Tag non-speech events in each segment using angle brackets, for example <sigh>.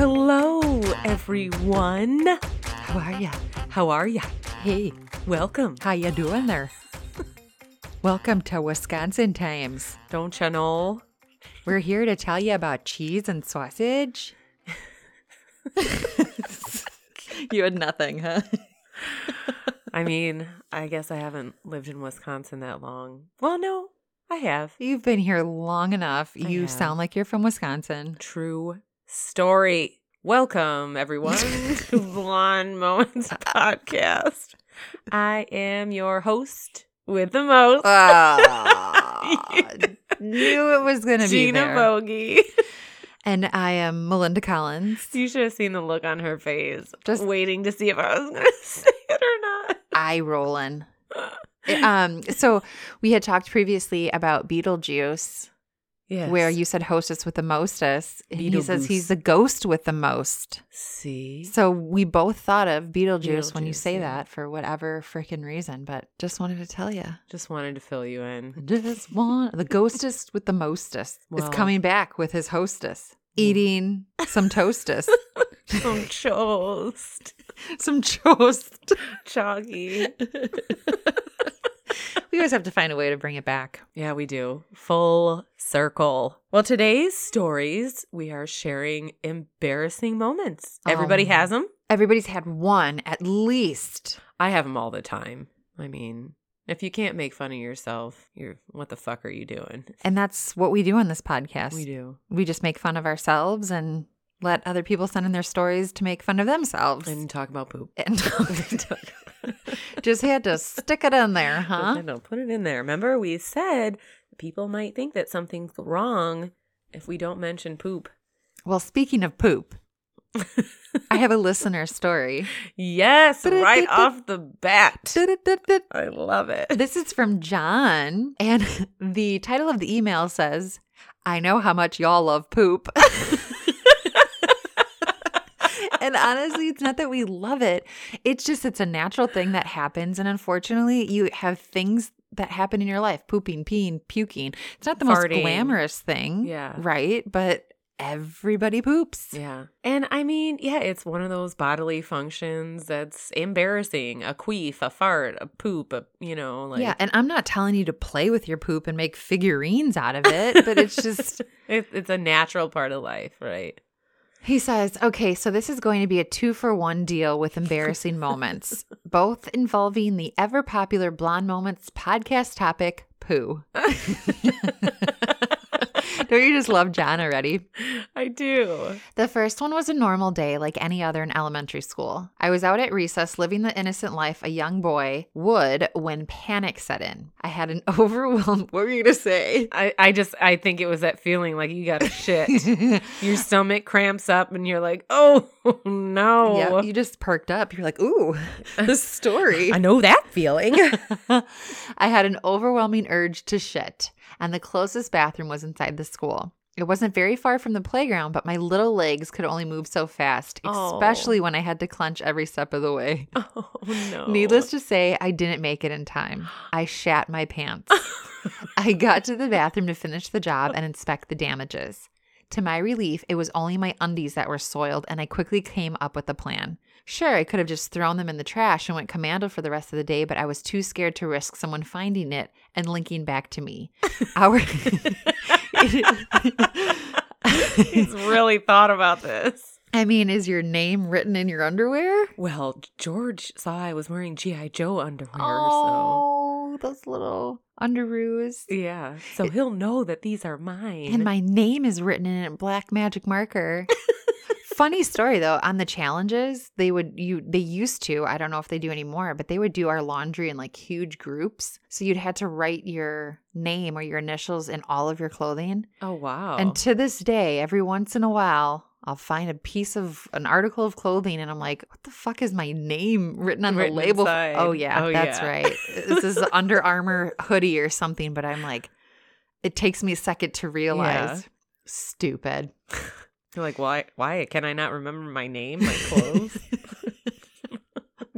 Hello, everyone. How are ya? How are ya? Hey, Welcome. how you doing there? <laughs> Welcome to Wisconsin Times. Don't you know? We're here to tell you about cheese and sausage. <laughs> you had nothing, huh? <laughs> I mean, I guess I haven't lived in Wisconsin that long. Well, no, I have. You've been here long enough. I You have. sound like you're from Wisconsin. True story. Welcome, everyone, <laughs> to Blonde Moments Podcast. I am your host with the most, Ah, <laughs> knew it was going to be Gina. Bogey. And I am Melinda Collins. You should have seen the look on her face, Just- just waiting to see if I was going <laughs> to say it or not. eye rolling. um, so we had talked previously about Beetlejuice, Yes. where you said hostess with the mostest. And he says he's the ghost with the most. see. So we both thought of Beetlejuice, when you say yeah. that for whatever freaking reason, but just wanted to tell you. Just wanted to fill you in. <laughs> Just want the ghostest with the mostest Well- is coming back with his hostess, eating some toastest, <laughs> Some toast. <laughs> some toast. Chalky. We always have to find a way to bring it back. Yeah, we do. Full circle. Well, today's stories, we are sharing embarrassing moments. Everybody Um, has them. Everybody's had one at least. I have them all the time. I mean, if you can't make fun of yourself, you're what the fuck are you doing? And that's what we do on this podcast. We do. We just make fun of ourselves and let other people send in their stories to make fun of themselves. And talk about poop. And <laughs> <laughs> just had to stick it in there, huh? No, no, put it in there. Remember, we said people might think that something's wrong if we don't mention poop. Well, speaking of poop, I have a <laughs> listener story. Yes, right off the bat. I love it. This is from John, and <laughs> the title of the email says, I know how much y'all love poop. And honestly, it's not that we love it. It's just it's a natural thing that happens. And unfortunately, you have things that happen in your life pooping, peeing, puking. It's not the most glamorous thing. Yeah. Right. But everybody poops. Yeah. And I mean, yeah, it's one of those bodily functions that's embarrassing. A queef, a fart, a poop, a, you know, like. yeah. And I'm not telling you to play with your poop and make figurines out of it, but it's <laughs> just. It, it's a natural part of life, right? He says, okay, so this is going to be a two for one deal with embarrassing moments, <laughs> both involving the ever popular Blonde Moments podcast topic, poo. <laughs> Don't you just love John already? <laughs> I do. The first one was a normal day like any other in elementary school. I was out at recess living the innocent life a young boy would when panic set in. I had an <laughs> overwhelmed. What were you going to say? I, I just, I think it was that feeling like you got a shit. <laughs> Your stomach cramps up and you're like, oh, no. Yeah, you just perked up. You're like, ooh, this story. I know that feeling. I had an overwhelming urge to shit, and the closest bathroom was inside the school. It wasn't very far from the playground, but my little legs could only move so fast, Oh. especially when I had to clench every step of the way. <laughs> oh, no. Needless to say, I didn't make it in time. I shat my pants. <laughs> I got to the bathroom to finish the job and inspect the damages. To my relief, it was only my undies that were soiled, and I quickly came up with a plan. Sure, I could have just thrown them in the trash and went commando for the rest of the day, but I was too scared to risk someone finding it and linking back to me. <laughs> Our <laughs> He's really thought about this. I mean, is your name written in your underwear? Well, George saw I was wearing G.I. Joe underwear, Oh, those little underoos. Yeah. So he'll know that these are mine. And my name is written in a black magic marker. <laughs> Funny story though, on the challenges, they would you they used to, I don't know if they do anymore, but they would do our laundry in like huge groups. So you'd had to write your name or your initials in all of your clothing. oh, wow. And to this day, every once in a while, I'll find a piece of an article of clothing and I'm like, what the fuck is my name written on Written the label? inside. Oh yeah, Oh, that's yeah. right. this is <laughs> Under Armour hoodie or something, but I'm like, it takes me a second to realize. Stupid. <laughs> You're like, why? Why can I not remember my name, my clothes? <laughs>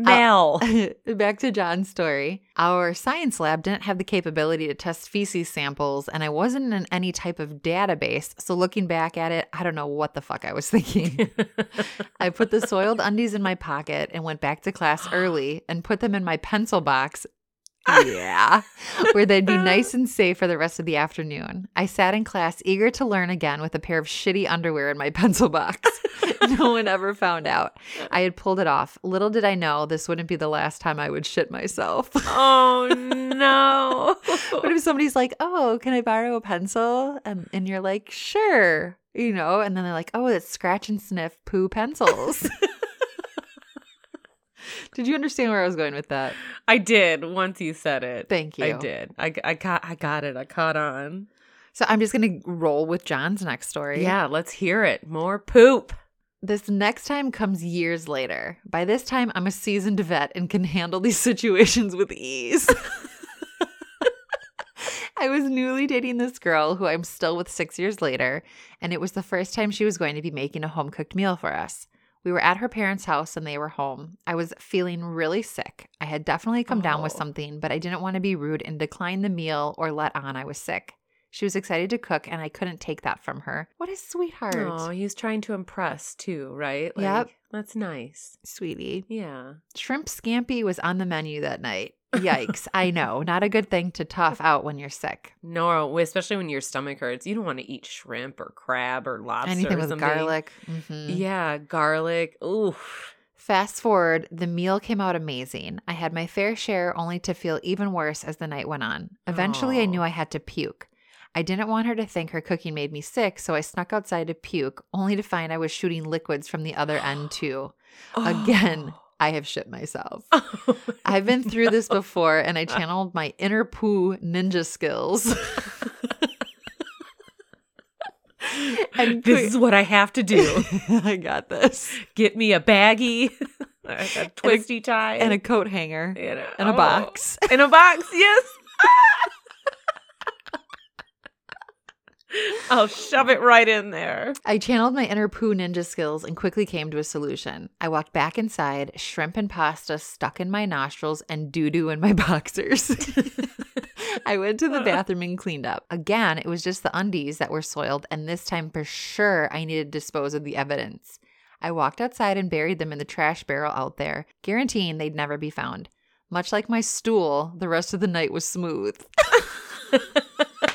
Uh, Mel. <laughs> Back to John's story. Our science lab didn't have the capability to test feces samples, and I wasn't in any type of database. So, looking back at it, I don't know what the fuck I was <laughs> thinking. I put the soiled undies in my pocket and went back to class early and put them in my pencil box. Yeah, <laughs> where they'd be uh. nice and safe for the rest of the afternoon. I sat in class eager to learn again with a pair of shitty underwear in my <laughs> pencil box. <laughs> no one ever found out. I had pulled it off. Little did I know this wouldn't be the last time I would shit myself. oh no. what if somebody's like, "Oh, can I borrow a pencil?" And, and you're like, "Sure," you know, and then they're like, "Oh, it's scratch and sniff poo pencils." Did you understand where I was going with that? I did once you said it. Thank you. I did. I, I got I got it. I caught on. So I'm just gonna roll with John's next story. Yeah, let's hear it. More poop. This next time comes years later. By this time, I'm a seasoned vet and can handle these <laughs> situations with ease. <laughs> I was newly dating this girl who I'm still with six years later, and it was the first time she was going to be making a home cooked meal for us. We were at her parents' house and they were home. I was feeling really sick. I had definitely come down with Oh. something, but I didn't want to be rude and decline the meal or let on I was sick. She was excited to cook, and I couldn't take that from her. What a sweetheart. Oh, he's trying to impress too, right? Yep. That's nice. Sweetie. Yeah. Shrimp scampi was on the menu that night. Yikes. I know. Not a good thing to tough out when you're sick. No, especially when your stomach hurts, you don't want to eat shrimp or crab or lobster. Anything or with garlic. Mhm. Yeah, garlic. Oof. Fast forward, the meal came out amazing. I had my fair share only to feel even worse as the night went on. Eventually, I knew I had to puke. I didn't want her to think her cooking made me sick, so I snuck outside to puke, only to find I was shooting liquids from the other end, too. <gasps> Again, I have shit myself. Oh. <laughs> I've been through this before and I channeled my inner poo ninja skills. <laughs> and <laughs> this is what I have to do. I got this. Get me a baggie, a, a twisty tie, And a coat hanger and a, and a oh. box. In a box, yes. I'll shove it right in there. I channeled my inner poo ninja skills and quickly came to a solution. I walked back inside, shrimp and pasta stuck in my nostrils, and doo doo in my <laughs> boxers. <laughs> I went to the bathroom and cleaned up. Again, it was just the undies that were soiled, and this time for sure I needed to dispose of the evidence. I walked outside and buried them in the trash barrel out there, guaranteeing they'd never be found. Much like my stool, the rest of the night was smooth. <laughs>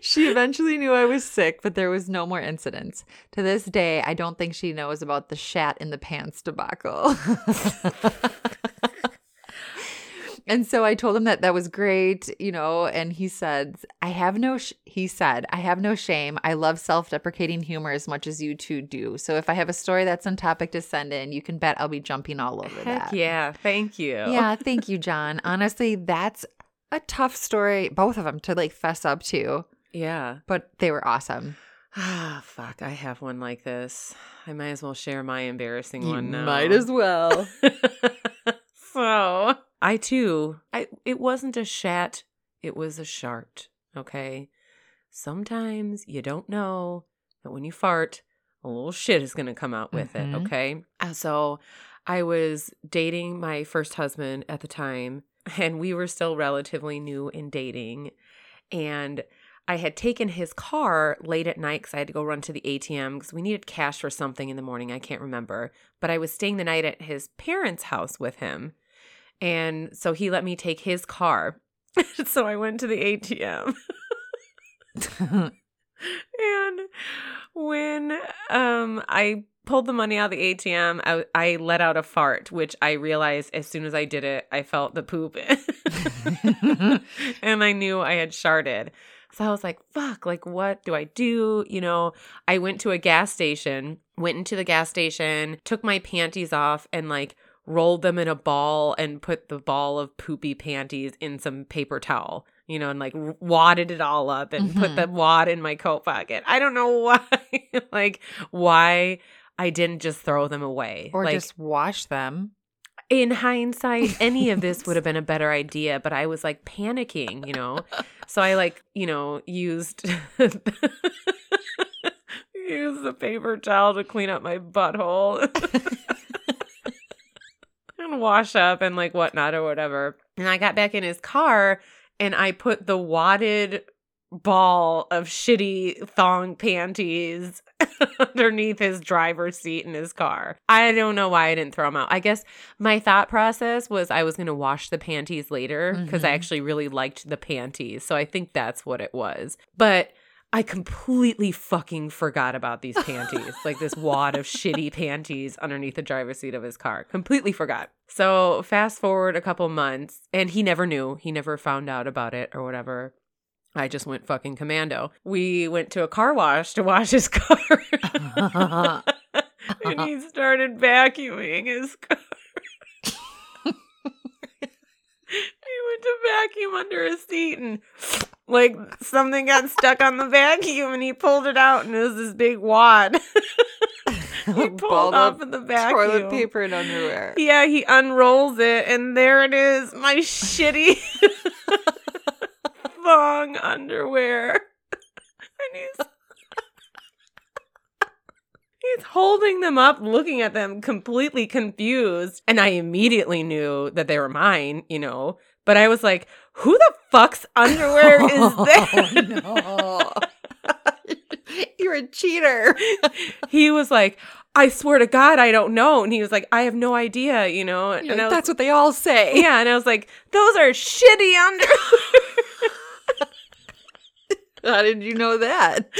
she eventually knew I was sick, but there was no more incidents. To this day, I don't think she knows about the shat in the pants debacle. <laughs> and so I told him that that was great, you know, and he said, I have no, sh-, he said, I have no shame. I love self deprecating humor as much as you two do. So if I have a story that's on topic to send in, you can bet I'll be jumping all over Heck that. yeah. Thank you. Yeah, thank you, John. Honestly, that's a tough story, both of them, to like fess up to, Yeah. but they were awesome. Ah, fuck. I have one like this. I might as well share my embarrassing You one now. might as well. <laughs> so I too, I it wasn't a shat, it was a shart. Okay. Sometimes you don't know that when you fart, a little shit is gonna come out with Mhm. it. Okay. So I was dating my first husband at the time, and we were still relatively new in dating. And I had taken his car late at night because I had to go run to the ATM because we needed cash for something in the morning. I can't remember. But I was staying the night at his parents' house with him. And so he let me take his car. <laughs> so I went to the ATM. <laughs> and when um I pulled the money out of the ATM, I, I let out a fart, which I realized as soon as I did it, I felt the poop. <laughs> and I knew I had sharted. So I was like, fuck, like, what do I do? You know, I went to a gas station, went into the gas station, took my panties off, and like rolled them in a ball and put the ball of poopy panties in some paper towel, you know, and like wadded it all up and put Mhm. the wad in my coat pocket. I don't know <laughs> why, like, why I didn't just throw them away. or like, just wash them. In hindsight, any of this would have been a better idea, but I was like panicking, you know? So I like, you know, used <laughs> used the paper towel to clean up my butthole. <laughs> and wash up and like whatnot or whatever. And I got back in his car and I put the wadded ball of shitty thong panties <laughs> underneath his driver's seat in his car. I don't know why I didn't throw them out. I guess my thought process was I was going to wash the panties later because I Mhm. actually really liked the panties. So I think that's what it was. But I completely fucking forgot about these panties, <laughs> like this wad of shitty panties underneath the driver's seat of his car. Completely forgot. So fast forward a couple months, and he never knew. He never found out about it or whatever. I just went fucking commando. We went to a car wash to wash his <laughs> car. and he started vacuuming his car. he went to vacuum under his seat and like something got stuck on the vacuum and he pulled it out and it was this big wad. <laughs> he pulled Balled off of the vacuum. toilet paper and underwear. Yeah, he unrolls it and there it is, my shitty thong underwear. <laughs> And he's <laughs> He's holding them up, looking at them completely confused. And I immediately knew that they were mine, you know. But I was like, who the fuck's underwear is that? <laughs> Oh, no. You're a cheater. he was like, I swear to God, I don't know. And he was like, I have no idea, you know. You're And like, was, That's what they all say. yeah, and I was like, those are shitty underwear. How did you know that? <laughs>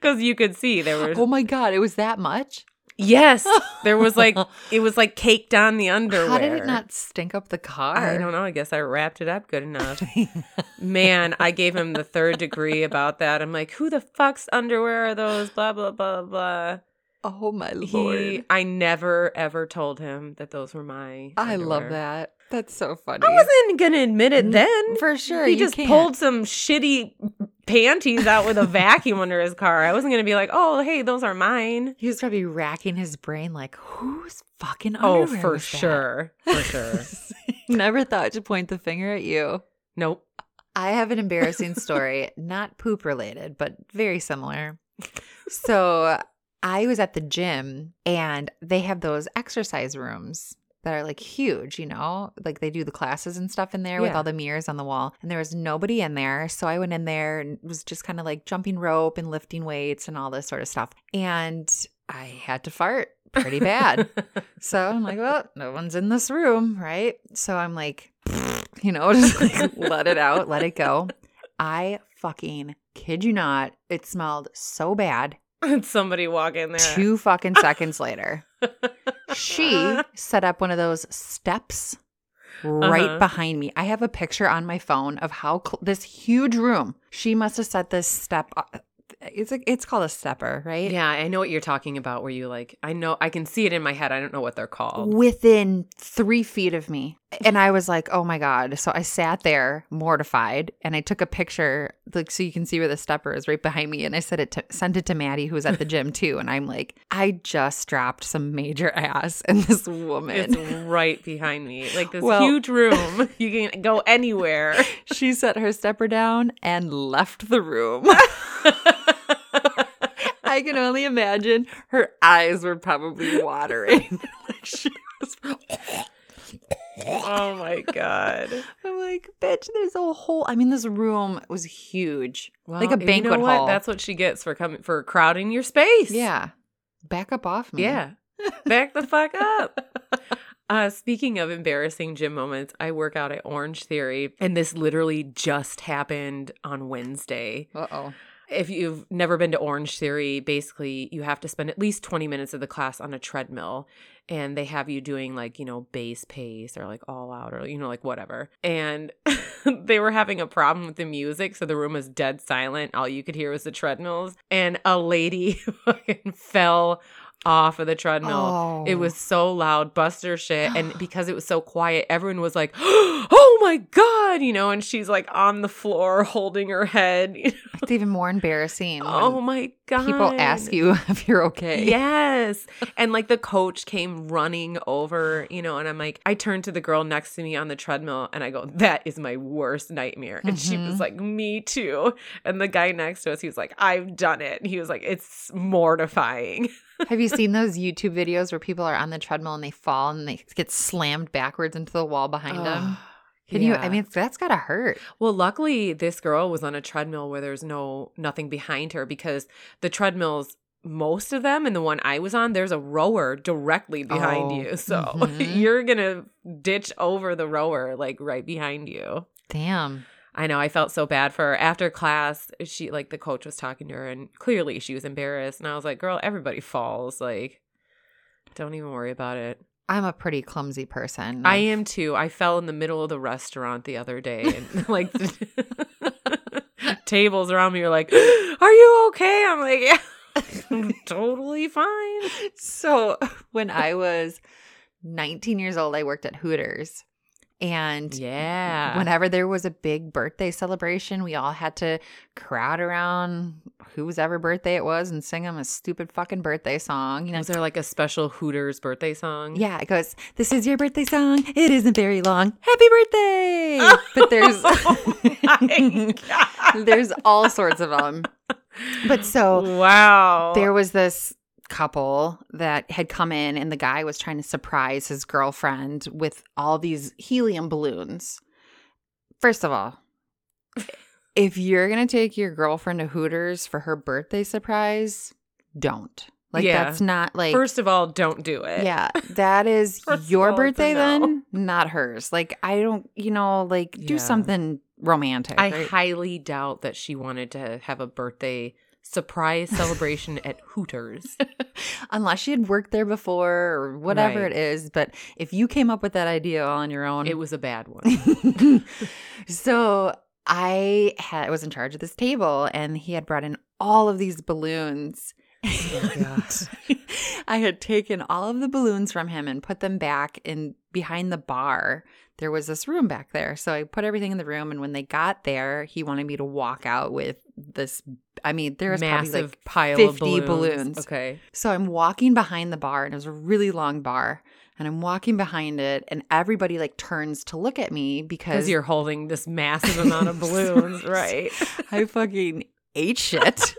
Because you could see there was Oh my god, it was that much? yes, <laughs> there was like it was like caked on the underwear. How did it not stink up the car? I don't know. I guess I wrapped it up good enough. <laughs> Man, I gave him the third degree about that. I'm like, who the fuck's underwear are those? Blah blah blah blah. Oh my lord. He, I never ever told him that those were my. I love that. That's so funny. I wasn't gonna admit it then. For sure. he just can't. pulled some shitty panties out with a vacuum under his car. I wasn't gonna be like, oh hey, those are mine. He was probably racking his brain like, who's fucking Oh, for was that?" sure, for sure. <laughs> Never thought to point the finger at you. nope. I have an embarrassing story, <laughs> not poop related, but very similar. So I was at the gym and they have those exercise rooms that are like huge, you know, like they do the classes and stuff in there with all the mirrors on the wall. And there was nobody in there. So I went in there and was just kind of like jumping rope and lifting weights and all this sort of stuff. And I had to fart pretty bad. <laughs> So I'm like, well, no one's in this room, right? So I'm like, <laughs> you know, <laughs> just like let it out, let it go. I fucking kid you not, it smelled so bad. And somebody walk in there. Two fucking seconds later, she <laughs> set up one of those steps right Uh-huh. behind me. I have a picture on my phone of how cl- this huge room. She must have set this step. uh, It's a, it's called a stepper, right? Yeah, I know what you're talking about. Where you like, I know, I can see it in my head. I don't know what they're called. within three feet of me. And I was like, oh my God. So I sat there mortified and I took a picture, like, so you can see where the stepper is right behind me. And I said it to, sent it to Maddie, who was at the gym <laughs> too. And I'm like, I just dropped some major ass. And this woman, It's right behind me, like this Well- huge room. <laughs> You can go anywhere. <laughs> she set her stepper down and left the room. I can only imagine her eyes were probably watering. like she was oh my god! <laughs> I'm like, bitch, there's a whole I mean, this room was huge. like a banquet you know what? hall. That's what she gets for coming for crowding your space. yeah. Back up off me. yeah. Back the fuck up. <laughs> Uh, speaking of embarrassing gym moments, I work out at Orange Theory, and this literally just happened on Wednesday. Uh oh. If you've never been to Orange Theory, basically you have to spend at least 20 minutes of the class on a treadmill and they have you doing like, you know, base pace or like all out or, you know, like whatever. And <laughs> they were having a problem with the music. So the room was dead silent. All you could hear was the treadmills. And a lady <laughs> fucking fell off of the treadmill. Oh. It was so loud, buster shit. And <gasps> because it was so quiet, everyone was like, <gasps> <gasps> oh my God, you know, and she's like on the floor <laughs> holding her head. you know? It's even more embarrassing. Oh my God. people ask you <laughs> if you're okay. Yes. And like the coach came running over, you know, and I'm like, I turned to the girl next to me on the treadmill and I go, that is my worst nightmare. And she was Mhm. like, me too. And the guy next to us, he was like, I've done it. And he was like, it's mortifying. <laughs> Have you seen those YouTube videos where people are on the treadmill and they fall and they get slammed backwards into the wall behind them? Can you? I mean, that's gotta hurt. Well, luckily this girl was on a treadmill where there's no nothing behind her because the treadmills most of them and the one I was on there's a rower directly behind Oh, you. <laughs> So mhm. you're going to ditch over the rower like right behind you. Damn. I know I felt so bad for her. After class, she like the coach was talking to her and clearly she was embarrassed and I was like, "Girl, everybody falls. Like don't even worry about it." I'm a pretty clumsy person. I am too. I fell in the middle of the restaurant the other day and <laughs> like <laughs> tables around me are like, "Are you okay?" I'm like, "Yeah." I'm <laughs> totally fine. So when I was 19 years old, I worked at Hooters. And Yeah. whenever there was a big birthday celebration, we all had to crowd around whose ever birthday it was and sing them a stupid fucking birthday song. You know, was there like a special Hooters birthday song? yeah, it goes, This is your birthday song. It isn't very long. Happy birthday. <laughs> Oh but there's <laughs> Oh <laughs> there's all sorts of them. But so wow. there was this couple that had come in and the guy was trying to surprise his girlfriend with all these helium balloons. First of all, if you're going to take your girlfriend to Hooters for her birthday surprise, don't. Like Yeah. that's not like First of all, don't do it. yeah, that is <laughs> your all, it's a birthday no. then, not hers. Like I don't, you know, like do Yeah. something romantic. I right? highly doubt that she wanted to have a birthday surprise celebration at Hooters. <laughs> unless she had worked there before or whatever Right. it is. But if you came up with that idea all on your own, It was a bad one. <laughs> so I had I was in charge of this table, and he had brought in all of these balloons. Oh, <laughs> I had taken all of the balloons from him and put them back in behind the bar. There was this room back there. So I put everything in the room and when they got there, he wanted me to walk out with this I mean, there was probably Massive like pile 50 of balloons. balloons. Okay. so I'm walking behind the bar, and it was a really long bar. And I'm walking behind it, and everybody like turns to look at me Because you're holding this massive amount of <laughs> balloons, right? <laughs> I fucking ate shit,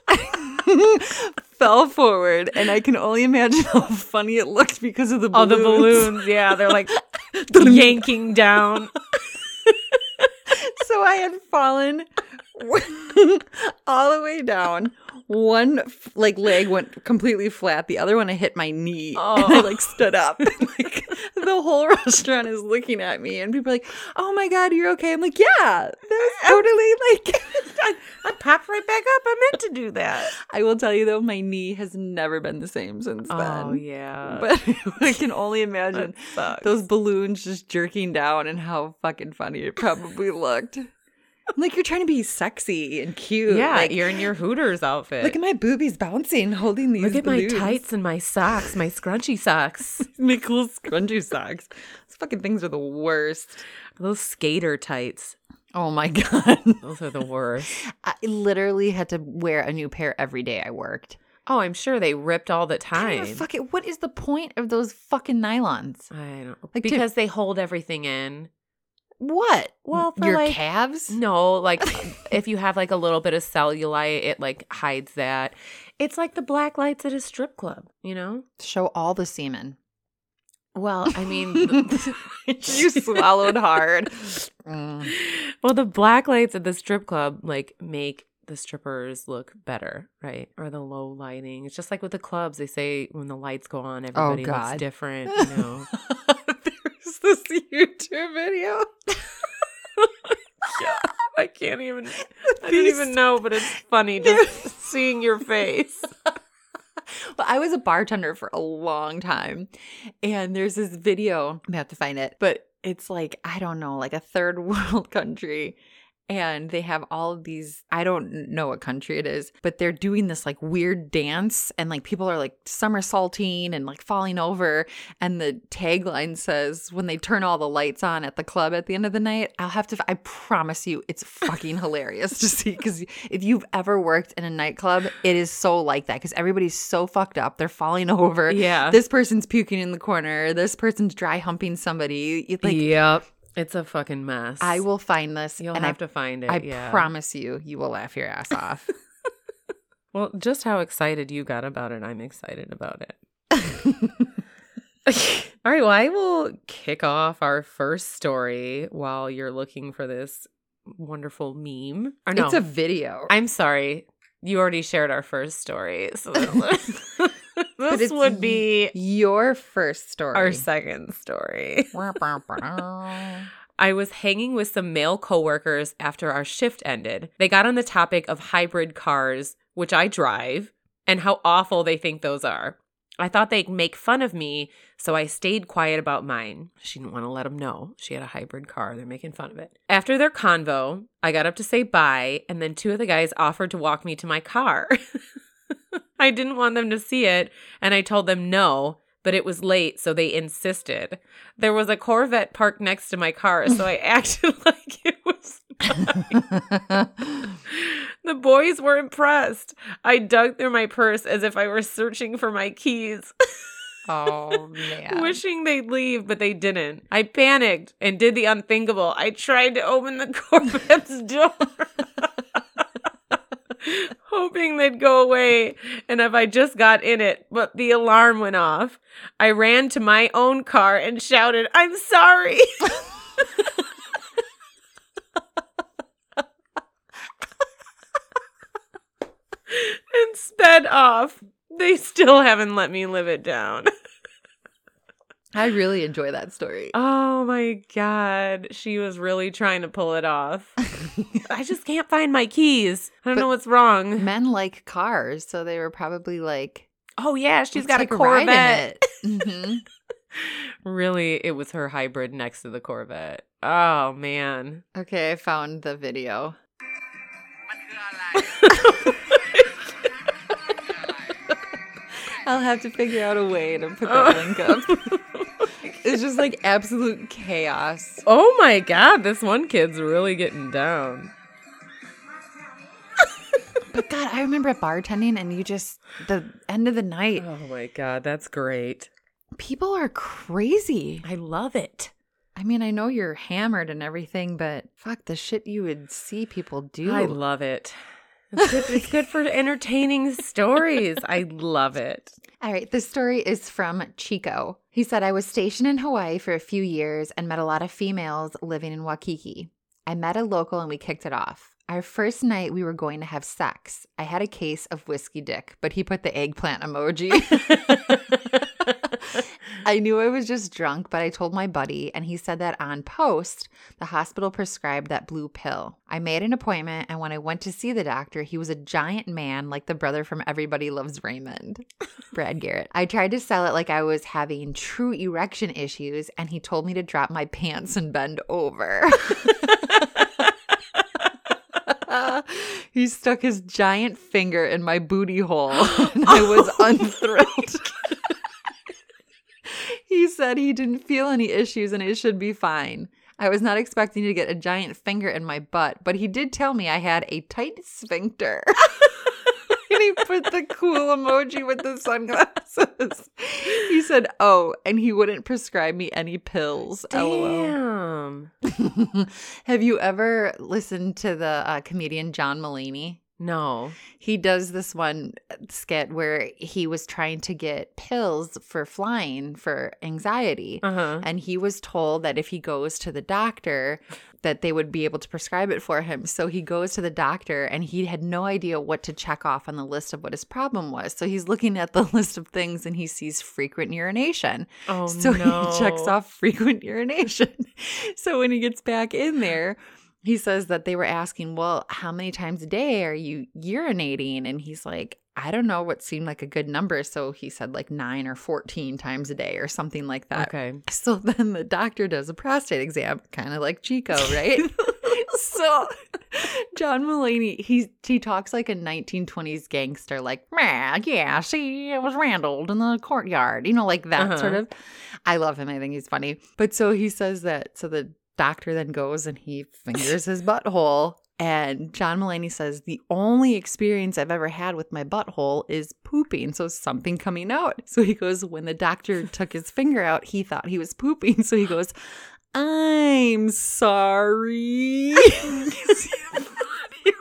<laughs> fell forward, and I can only imagine how funny it looked because of the Oh, balloons. the balloons. Yeah, they're like <laughs> yanking down. <laughs> so I had fallen <laughs> all the way down. One like leg went completely flat. The other one I hit my knee, <laughs> and I Oh. like stood up. Oh. <laughs> like the whole restaurant is looking at me, and people are like, "Oh my god, you're okay." I'm like, "Yeah, that was totally like." I, I popped right back up. I meant to do that. I will tell you though, my knee has never been the same since oh, then. Oh, yeah. But I can only imagine those balloons just jerking down and how fucking funny it probably looked. Like you're trying to be sexy and cute. yeah, like, you're in your Hooters outfit. look at my boobies bouncing, holding these. Look at balloons. my tights and my socks, my scrunchy socks. my cool scrunchy socks. Those fucking things are the worst. Those skater tights. Oh my god! <laughs> Those are the worst. I literally had to wear a new pair every day I worked. Oh, I'm sure they ripped all the I don't time. fuck it. What is the point of those fucking nylons? I don't Like to- because they hold everything in. What? Well, for your like- calves. No, like <laughs> if you have like a little bit of cellulite, it like hides that. It's like the black lights at a strip club, you know? Show all the semen. Well, I mean, <laughs> <laughs> you swallowed hard. Mm. well, the black lights at the strip club like make the strippers look better, right? Or the low lighting. It's just like with the clubs. They say when the lights go on, everybody God. looks different, you know. This YouTube video. <laughs> yeah, I can't even. I don't even know, but it's funny <laughs> just seeing your face. <laughs> Well, I was a bartender for a long time, and there's this video. I have to find it, but it's like I don't know, like a third world country. And they have all of these, I don't know what country it is, but they're doing this like weird dance and like people are like somersaulting and like falling over. And the tagline says, when they turn all the lights on at the club at the end of the night, I'll have to, I promise you, it's fucking hilarious to see. Cause if you've ever worked in a nightclub, it is so like that because everybody's so fucked up. They're falling <laughs> over. Yeah. This person's puking in the corner. This person's dry humping somebody. Like, yep. It's a fucking mess. I will find this You'll have I, to find it. I yeah. promise you, you will laugh your ass off. <laughs> Well, just how excited you got about it, I'm excited about it. <laughs> All right, well, I will kick off our first story while you're looking for this wonderful meme. Or no, It's a video. I'm sorry. You already shared our first story. So <laughs> this would be your first story. our second story. <laughs> <laughs> I was hanging with some male coworkers after our shift ended. They got on the topic of hybrid cars, which I drive, and how awful they think those are. I thought they'd make fun of me, so I stayed quiet about mine. She didn't want to let them know she had a hybrid car. They're making fun of it. After their convo, I got up to say bye, and then two of the guys offered to walk me to my car. <laughs> I didn't want them to see it, and I told them no, but it was late, so they insisted. There was a Corvette parked next to my car, <laughs> so I acted <laughs> like it was. <laughs> The boys were impressed. I dug through my purse as if I were searching for my keys, oh man. wishing they'd leave, but they didn't. I panicked and did the unthinkable. I tried to open the Corvette's door. <laughs> Hoping they'd go away, and if I just got in it, but the alarm went off. I ran to my own car and shouted, I'm sorry. <laughs> and sped off. They still haven't let me live it down. <laughs> I really enjoy that story. Oh my God. She was really trying to pull it off. <laughs> I just can't find my keys. I don't But- know what's wrong. Men like cars, so they were probably like, Oh, yeah. she's "Let's got a take ride in Corvette. it." Mhm. <laughs> really, it was her hybrid next to the Corvette. Oh, man. Okay, I found the video. <laughs> I'll have to figure out a way to put that oh. link up. <laughs> It's just like absolute chaos. Oh my God. This one kid's really getting down. <laughs> But God, I remember bartending and you just, the end of the night, Oh my God. That's great. people are crazy. I love it. I mean, I know you're hammered and everything, but fuck the shit you would see people do. I love it. It's good, it's good for entertaining stories. I love it. All right, this story is from Chico. He said, I was stationed in Hawaii for a few years and met a lot of females living in Waikiki. I met a local and we kicked it off. Our first night, we were going to have sex. I had a case of whiskey dick, but he put the eggplant emoji. <laughs> I knew I was just drunk, but I told my buddy, and he said that on post, the hospital prescribed that blue pill. I made an appointment, and when I went to see the doctor, he was a giant man like the brother from Everybody Loves Raymond, <laughs> Brad Garrett. I tried to sell it like I was having true erection issues, and he told me to drop my pants and bend over. <laughs> he stuck his giant finger in my booty hole, <laughs> and I was oh unthrilled. He said he didn't feel any issues and it should be fine. I was not expecting to get a giant finger in my butt, but he did tell me I had a tight sphincter. <laughs> and he put the cool emoji with the sunglasses. He said, Oh, and he wouldn't prescribe me any pills. LOL. Damn. <laughs> Have you ever listened to the uh, comedian John Mulaney? No. He does this one skit where he was trying to get pills for flying for anxiety. Uh huh. And he was told that if he goes to the doctor, that they would be able to prescribe it for him. So he goes to the doctor and he had no idea what to check off on the list of what his problem was. So he's looking at the <laughs> list of things and he sees frequent urination. Oh So no. he checks off frequent <laughs> urination. so when he gets back in there, he says that they were asking, Well, how many times a day are you urinating? And he's like, I don't know what seemed like a good number. So he said like nine or 14 times a day or something like that. Okay. <laughs> So then the doctor does a prostate exam, kind of like Chico, right? <laughs> <laughs> so John Mulaney, he he talks like a 1920s gangster, like, "Meh, yeah, see, it was Randall in the courtyard, you know, like that Uh-huh. sort of. I love him. I think he's funny. But so he says that. So the doctor then goes and he <laughs> fingers his butthole. And John Mulaney says, The only experience I've ever had with my butthole is pooping. So something coming out. <laughs> So he goes, When the doctor took his finger out, he thought he was pooping. So he goes, I'm sorry. <laughs> he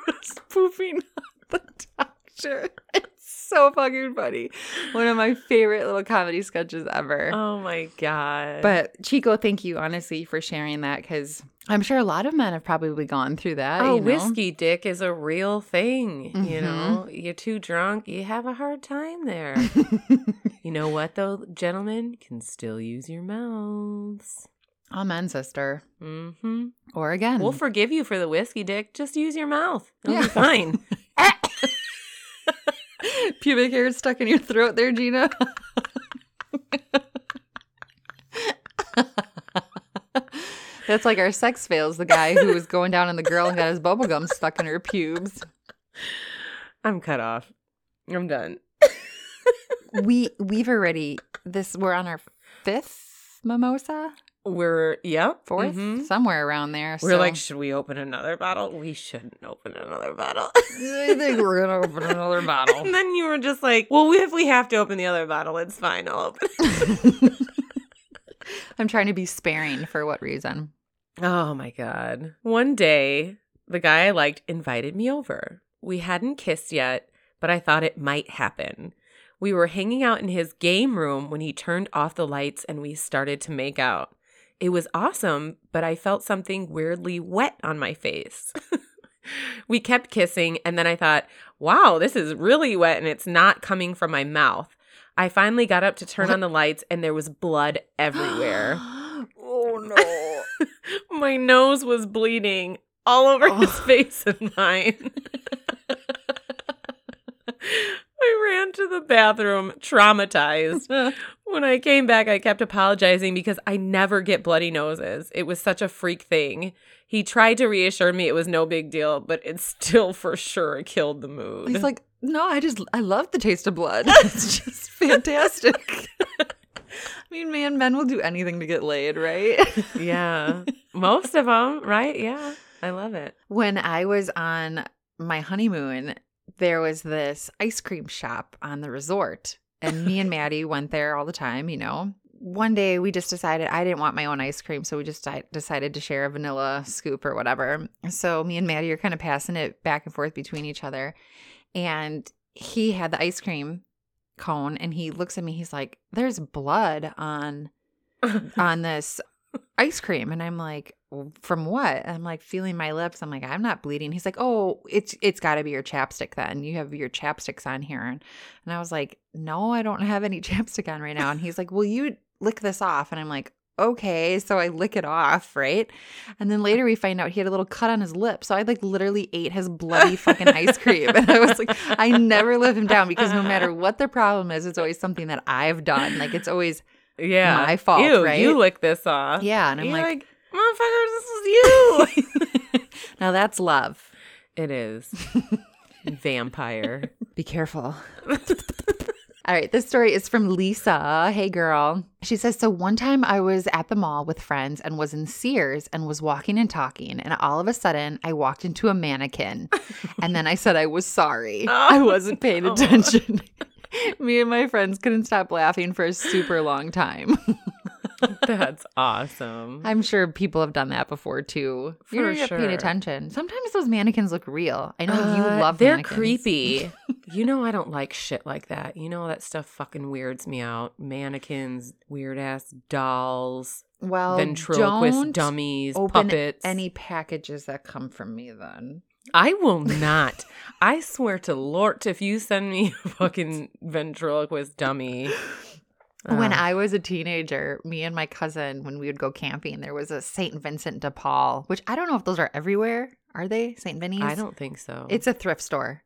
was pooping on the doctor. So fucking funny. One of my favorite little comedy sketches ever. Oh my god. But Chico, thank you honestly for sharing that because I'm sure a lot of men have probably gone through that. Oh, you know? whiskey dick is a real thing. You Mhm. know, you're too drunk, you have a hard time there. <laughs> you know what, though, gentlemen? Can still use your mouths. Amen, sister. Mm-hmm. Or again. We'll forgive you for the whiskey dick. Just use your mouth. It'll Yeah. be fine. <laughs> <laughs> <laughs> Pubic hair stuck in your throat there, Gina. <laughs> That's like our sex fails, the guy who was going down on the girl and got his bubble gum stuck in her pubes. I'm cut off. I'm done. We we've already this we're on our fifth mimosa? We're, yep. 4th mhm. Somewhere around there. We're so- like, should we open another bottle? We shouldn't open another bottle. <laughs> <laughs> I think we're gonna open another bottle. and then you were just like, well, if we have to open the other bottle, it's fine. I'll open it. <laughs> I'm trying to be sparing for what reason? Oh my God. One day, the guy I liked invited me over. We hadn't kissed yet, but I thought it might happen. We were hanging out in his game room when he turned off the lights and we started to make out. It was awesome, but I felt something weirdly wet on my face. <laughs> we kept kissing, and then I thought, wow, this is really wet and it's not coming from my mouth. I finally got up to turn What? on the lights and there was blood everywhere. <gasps> oh no. <laughs> My nose was bleeding all over his Oh. face and mine. <laughs> I ran to the bathroom traumatized. <laughs> When I came back, I kept apologizing because I never get bloody noses. It was such a freak thing. He tried to reassure me it was no big deal, but it still <laughs> for sure killed the mood. He's like, no, I just I love the taste of blood. <laughs> It's just fantastic. I mean, man, men will do anything to get laid, right? yeah. Most of them, right? Yeah. I love it. when I was on my honeymoon, there was this ice cream shop on the resort. And me and Maddie <laughs> went there all the time, you know. One day we just decided I didn't want my own ice cream, so we just di- decided to share a vanilla scoop or whatever. So me and Maddie are kind of passing it back and forth between each other. And he had the ice cream cone and he looks at me, he's like, There's blood on <laughs> on this ice cream. And i'm like from what? I'm like feeling my lips. I'm like i'm not bleeding. He's like oh it's it's got to be your chapstick then. You have your chapsticks on here. And, and i was like no i don't have any <laughs> chapstick on right now. And he's like will you lick this off. And i'm like okay. So i lick it off right? And then later we find out he had a little cut on his lip. So i like literally ate his bloody fucking ice cream. And i was like i never live him down because no matter what the problem is it's always something that i've done. Like it's always Yeah. My fault, Ew, right? You lick this off. yeah and i'm like like, motherfucker, this is you. <laughs> now that's love. it is. <laughs> Vampire. Be careful. <laughs> All right, this story is from Lisa. Hey, girl. She says So one time I was at the mall with friends and was in Sears and was walking and talking. And all of a sudden, I walked into a mannequin. and then I said I was sorry. Oh. I wasn't paying Oh. attention. <laughs> Me and my friends couldn't stop laughing for a super long time. <laughs> That's awesome. I'm sure people have done that before too. For You're not paying attention. Sometimes those mannequins look real. I know you Uh, love They're mannequins. creepy. <laughs> you know I don't like shit like that. You know that stuff fucking weirds me out. Mannequins, weird ass dolls, Well, ventriloquist dummies, open puppets. any packages that come from me then. I will not. I swear to Lord, if you send me a fucking ventriloquist dummy. when uh, I was a teenager, me and my cousin, when we would go camping, there was a St. Vincent de Paul, which I don't know if those are everywhere. Are they St. Vinny's? I don't think so. It's a thrift store.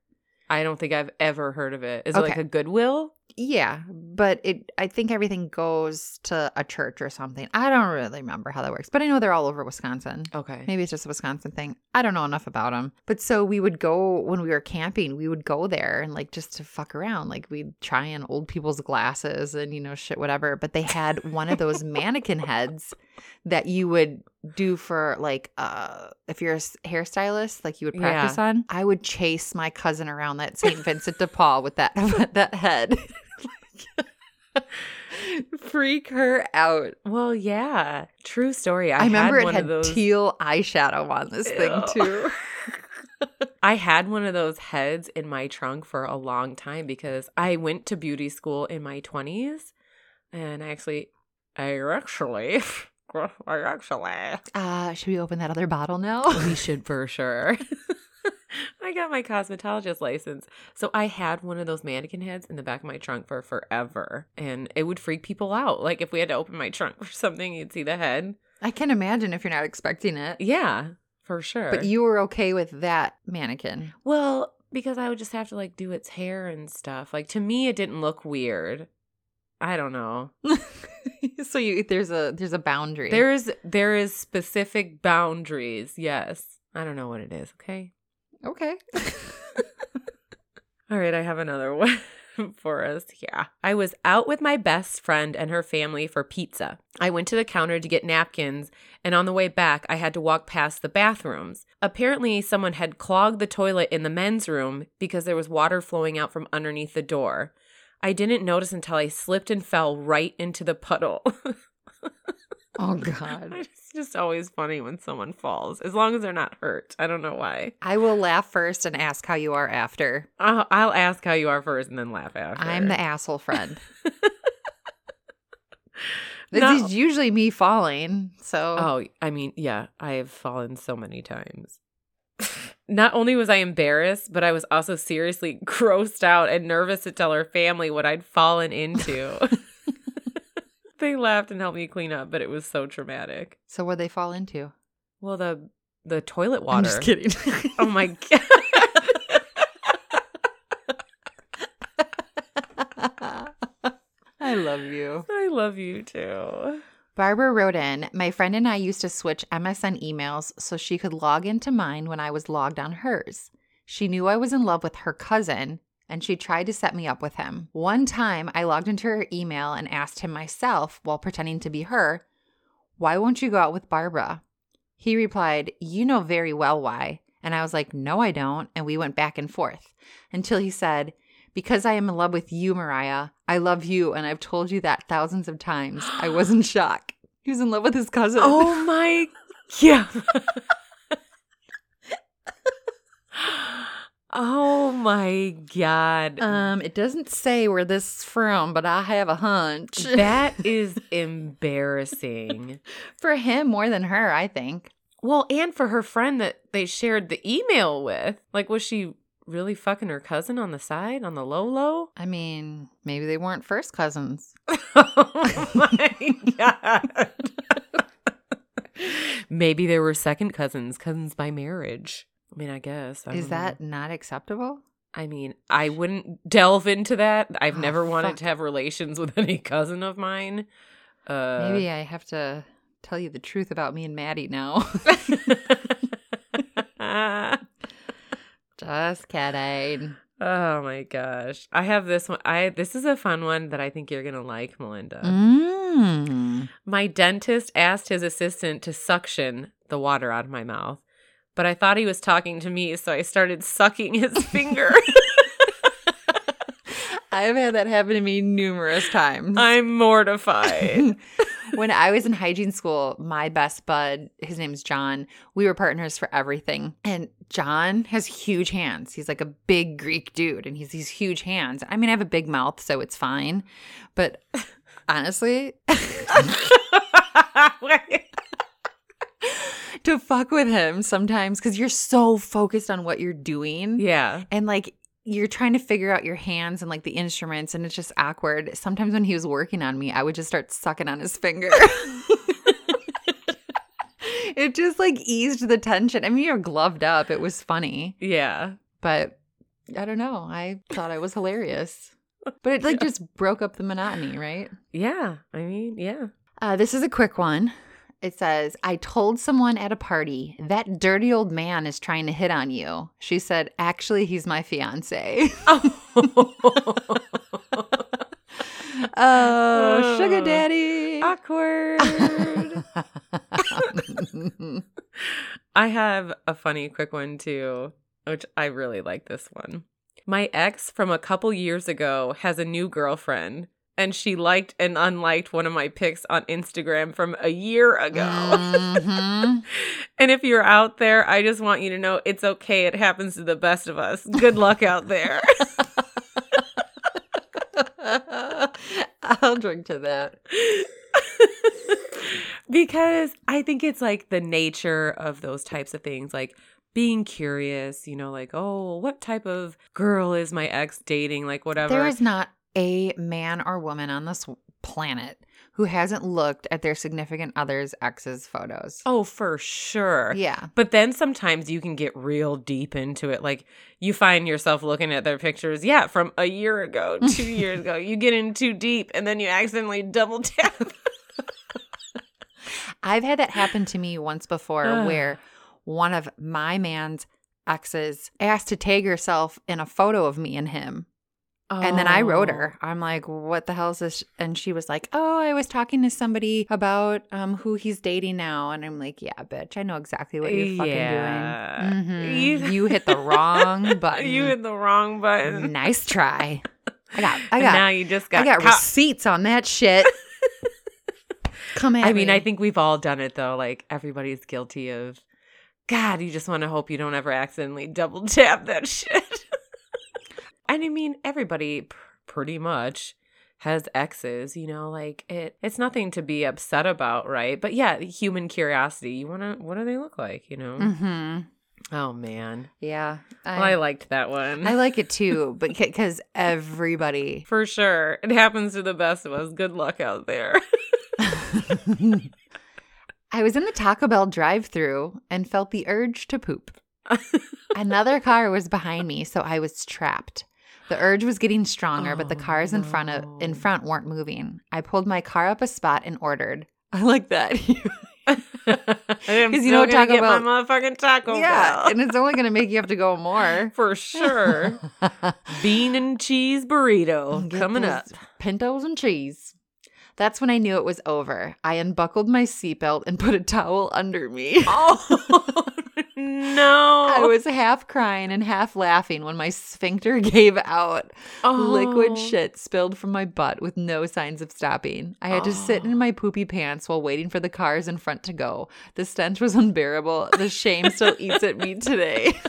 I don't think I've ever heard of it. Is it like a Goodwill? Yeah, but it I think everything goes to a church or something. I don't really remember how that works, but I know they're all over Wisconsin. Okay. Maybe it's just a Wisconsin thing. I don't know enough about them. But so we would go when we were camping, we would go there and like just to fuck around. Like we'd try on old people's glasses and, you know, shit, whatever. But they had one of those mannequin heads that you would do for like, uh, if you're a hairstylist, like you would Yeah. practice on. I would chase my cousin around that St. Vincent de Paul with that, <laughs> that head. <laughs> Freak her out. Well, yeah. True story. I, I, remember had it one had of those. teal eyeshadow on this thing too. <laughs> <laughs> I had one of those heads in my trunk for a long time because I went to beauty school in my 20s and I actually I actually I actually Uh, should we open that other bottle now? we should for sure. I got my cosmetologist license. So I had one of those mannequin heads in the back of my trunk for forever. And it would freak people out. Like if we had to open my trunk <laughs> for something, you'd see the head. I can imagine if you're not expecting it. Yeah, for sure. But you were okay with that mannequin. Well, because I would just have to like do its hair and stuff. Like to me it didn't look weird. I don't know. <laughs> so you there's a there's a boundary. There's there is specific boundaries. Yes. I don't know what it is, okay? Okay. <laughs> All right, I have another <laughs> one for us. Yeah. I was out with my best friend and her family for pizza. I went to the counter to get napkins, and on the way back, I had to walk past the bathrooms. Apparently, someone had clogged the toilet in the men's room because there was water flowing out from underneath the door. I didn't notice until I slipped and fell right into the puddle. <laughs> oh <laughs> god. it's just always funny when someone falls, as long as they're not hurt. I don't know why. I will laugh first and ask how you are after. I'll, I'll ask how you are first and then laugh after. I'm the asshole friend. <laughs> This No. is usually me falling. So Oh, I mean, yeah, I have fallen so many times. Not only was I embarrassed, but I was also seriously <laughs> grossed out and nervous to tell her family what I'd fallen into. They laughed and helped me clean up, but it was so traumatic. so what they fall into? Well, the the toilet water. I'm just kidding. <laughs> Oh my god. <laughs> I love you. I love you too. Barbara wrote in, My friend and I used to switch MSN emails so she could log into mine when I was logged on hers. She knew I was in love with her cousin and she tried to set me up with him. One time I logged into her email and asked him myself while pretending to be her, Why won't you go out with Barbara? He replied, You know very well why. And I was like, No, I don't. And we went back and forth until he said, Because I am in love with you, Mariah. I love you. And I've told you that thousands of times. I was in <gasps> shock. He was in love with his cousin. Oh my <laughs> yeah. <laughs> <laughs> oh my god. Um, it doesn't say where this is from, but I have a hunch. <laughs> that is embarrassing. <laughs> For him more than her, I think. Well, and for her friend that they shared the email with. Like, was she really fucking her cousin on the side, on the low low? I mean, maybe they weren't first cousins. <laughs> oh my god. Maybe they were second cousins, cousins by marriage. I mean, I guess. I Is don't know. that not acceptable? I mean, I wouldn't delve into that. I've Oh, never wanted fuck. to have relations <laughs> with any cousin of mine. Uh, Maybe I have to tell you the truth about me and Maddie now. <laughs> Just kidding. oh my gosh. I have this one. I this is a fun one that I think you're going to like, Melinda. Mm. My dentist asked his assistant to suction the water out of my mouth, but I thought he was talking to me, so I started sucking his <laughs> finger. <laughs> I've had that happen to me numerous times. I'm mortified. <laughs> when I was in hygiene school, my best bud, his name's John, we were partners for everything. And John has huge hands. He's like a big Greek dude and he's these huge hands. I mean, I have a big mouth, so it's fine. But honestly, to fuck with him sometimes because you're so focused on what you're doing. yeah. And like you're trying to figure out your hands and like the instruments, and it's just awkward. Sometimes when he was working on me, I would just start sucking on his finger. <laughs> it just like eased the tension. I mean, you're gloved up. It was funny, Yeah. but I don't know. I thought I was hilarious. <laughs> But it like just broke up the monotony, right? Yeah. I mean, yeah. Uh, this is a quick one. It says, I told someone at a party, that dirty old man is trying to hit on you. She said, Actually, he's my fiance. <laughs> Oh. oh, sugar daddy. Awkward. <laughs> I have a funny quick one too, which I really like this one. My ex from a couple years ago has a new girlfriend, and she liked and unliked one of my pics on Instagram from a year ago. Mhm. <laughs> and if you're out there, I just want you to know it's okay. It happens to the best of us. Good luck out there. I'll drink to that. <laughs> because I think it's like the nature of those types of things, like being curious, you know, like, oh, what type of girl is my ex dating? Like, whatever. There is not a man or woman on this planet who hasn't looked at their significant other's ex's photos. oh, for sure. Yeah. But then sometimes you can get real deep into it. Like you find yourself looking at their pictures, yeah, from a year ago, <laughs> two years ago. You get in too deep and then you accidentally double tap. <laughs> I've had that happen to me once before Ugh. <sighs> where one of my man's exes asked to tag herself in a photo of me and him. And then I wrote Oh. her. I'm like, what the hell is this? And she was like, oh, I was talking to somebody about um, who he's dating now. And I'm like, yeah, bitch, I know exactly what you're fucking Yeah. doing. Mhm. <laughs> You- hit the wrong button. <laughs> You hit the wrong button. nice try. I got, I And <laughs> got, now you just got I got caught. receipts on that shit. Come at I mean, me. I think we've all done it though. Like everybody's guilty of. God, you just want to hope you don't ever accidentally double tap that shit. And I mean, everybody pr- pretty much has exes. You know, like it. It's nothing to be upset about, right? But yeah, human curiosity. You want to. What do they look like? You know. Mm-hmm. Oh man, Yeah. well, I liked that one. I like it too, <laughs> but because everybody. For sure, it happens to the best of us. Good luck out there. <laughs> I was in the Taco Bell drive through and felt the urge to poop. <laughs> Another car was behind me, so I was trapped. The urge was getting stronger, but the Oh, cars in front of in front weren't moving. I pulled my car up a spot and ordered. <laughs> I like that. <laughs> Because you know what Taco get Bell- my motherfucking Taco yeah, Bell. and it's only going to make you have to go more. <laughs> For sure. Bean and cheese burrito Get coming up. Pintos and cheese. That's when I knew it was over. I unbuckled my seatbelt and put a towel under me. Oh, no. I was half crying and half laughing when my sphincter <laughs> gave out. Liquid Oh. shit spilled from my butt with no signs of stopping. I had to sit Oh. in my poopy pants while waiting for the cars in front to go. The stench was unbearable. The shame still eats at me today. <laughs>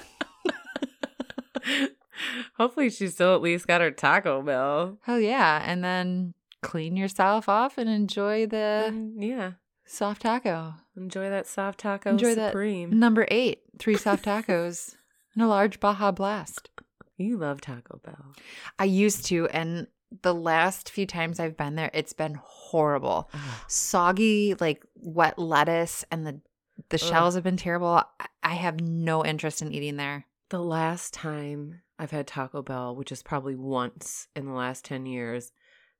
Hopefully, she still at least got her Taco Bell. Oh, yeah. And then clean yourself off and enjoy the And yeah. Soft taco. Enjoy that soft taco Enjoy that. Number eight, three soft tacos and a large Baja Blast. You love Taco Bell. I used to, and the last few times I've been there, it's been horrible. Soggy, like wet lettuce, and the the shells have been terrible. I- have no interest in eating there. The last time I've had Taco Bell, which is probably once in the last 10 years,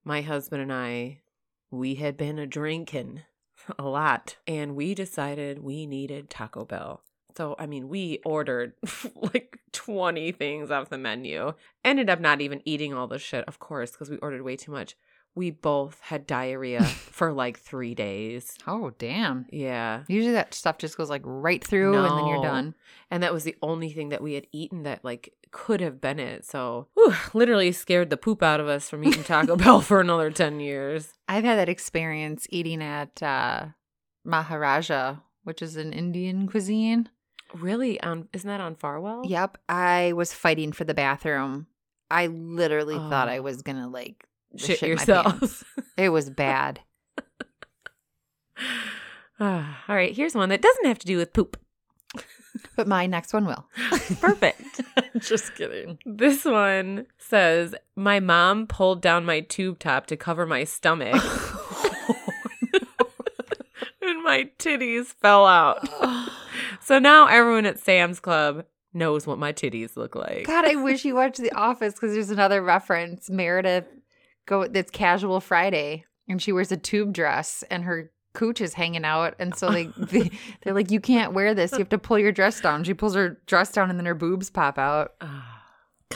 my husband and I, we had been a drinking <laughs> a lot and we decided we needed Taco Bell. So, I mean, we ordered <laughs> like 20 things off the menu. Ended up not even eating all the shit, of course, because we ordered way too much. We both had diarrhea <laughs> for like three days. Oh, damn. Yeah. Usually that stuff just goes like right through and then you're done. And that was the only thing that we had eaten that like could have been it. So whew, literally scared the poop out of us from eating Taco <laughs> Bell for another 10 years. I've had that experience eating at uh, Maharaja, which is an Indian cuisine. Really? Um, isn't that on Farwell? Yep. I was fighting for the bathroom. I literally thought I Oh. was going to like Shit, my yourself. It was bad. <laughs> Ah, All right, here's one that doesn't have to do with poop. But my next one will. <laughs> Perfect. <laughs> Just kidding. this one says My mom pulled down my tube top to cover my stomach. and my titties fell out. So now everyone at Sam's Club knows what my titties look like. God, I wish you watched The Office because there's another reference. Meredith go that's casual Friday, and she wears a tube dress, and her cooch is hanging out, and so they, <laughs> they they're like, "You can't wear this. You have to pull your dress down." She pulls her dress down, and then her boobs pop out. <sighs>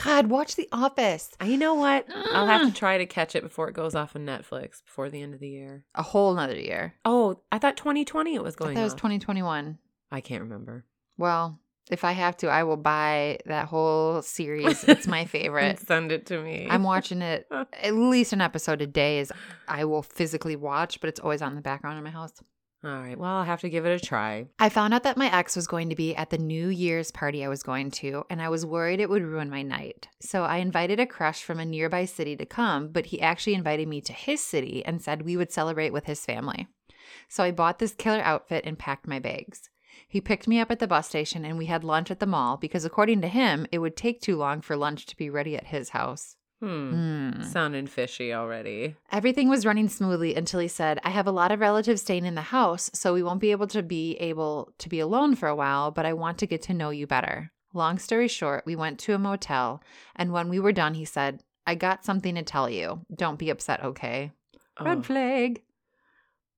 God, watch The Office. you know what? I'll have to <gasps> try to catch it before it goes off on Netflix before the end of the year. A whole nother year. Oh, I thought 2020 it was going. I going thought it was off. 2021. I can't remember. Well, If I have to, I will buy that whole series. <laughs> It's my favorite. Send it to me. I'm watching it <laughs> at least an episode a day is I will physically watch, but it's always on the background in my house. All right. Well, I'll have to give it a try. I found out that my ex was going to be at the New Year's party I was going to, and I was worried it would ruin my night. So I invited a crush from a nearby city to come, but he actually invited me to his city and said we would celebrate with his family. So I bought this killer outfit and packed my bags. He picked me up at the bus station and we had lunch at the mall because, according to him, it would take too long for lunch to be ready at his house. Hmm. Hmm. Sounding fishy already. Everything was running smoothly until he said, I have a lot of relatives staying in the house, so we won't be able to be able to be alone for a while, but I want to get to know you better. Long story short, we went to a motel, and when we were done, he said, I got something to tell you. Don't be upset, okay? Oh. Red flag.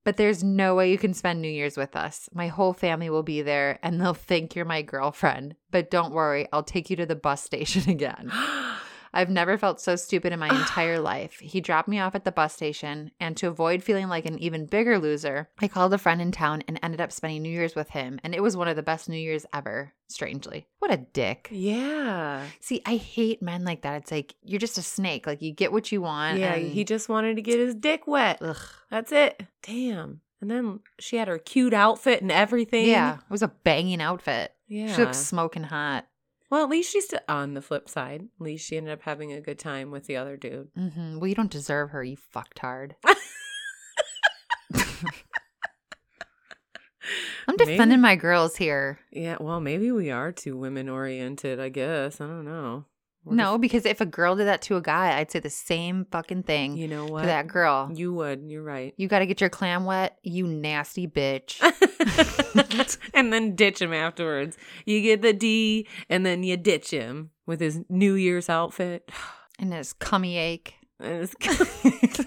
But there's no way you can spend New Year's with us. My whole family will be there and they'll think you're my girlfriend. But don't worry, I'll take you to the bus station <laughs> again. <gasps> <gasps> <gasps> I've never felt so stupid in my <sighs> entire life. He dropped me off at the bus station, and to avoid feeling like an even bigger loser, I called a friend in town and ended up spending New Year's with him. And it was one of the best New Year's ever, strangely. What a dick. yeah. See, I hate men like that. It's like you're just a snake. Like you get what you want. Yeah. and- He just wanted to get his dick wet. Ugh. That's it. Damn. And then she had her cute outfit and everything. Yeah, it was a banging outfit. Yeah. She looked smoking hot. Well, at least she's still on the flip side. At least she ended up having a good time with the other dude. hmm Well, you don't deserve her, you fucked hard. <laughs> I'm Maybe- defending my girls here. Yeah. Well, maybe we are too women oriented, I guess. I don't know. We're No, because if a girl did that to a guy, I'd say the same fucking thing you know what? to that girl. You would. You're right. You got to get your clam wet, you nasty bitch. <laughs> and then ditch him afterwards. You get the D, and then you ditch him with his New Year's outfit. <sighs> and his cummy ache. And it's- <laughs>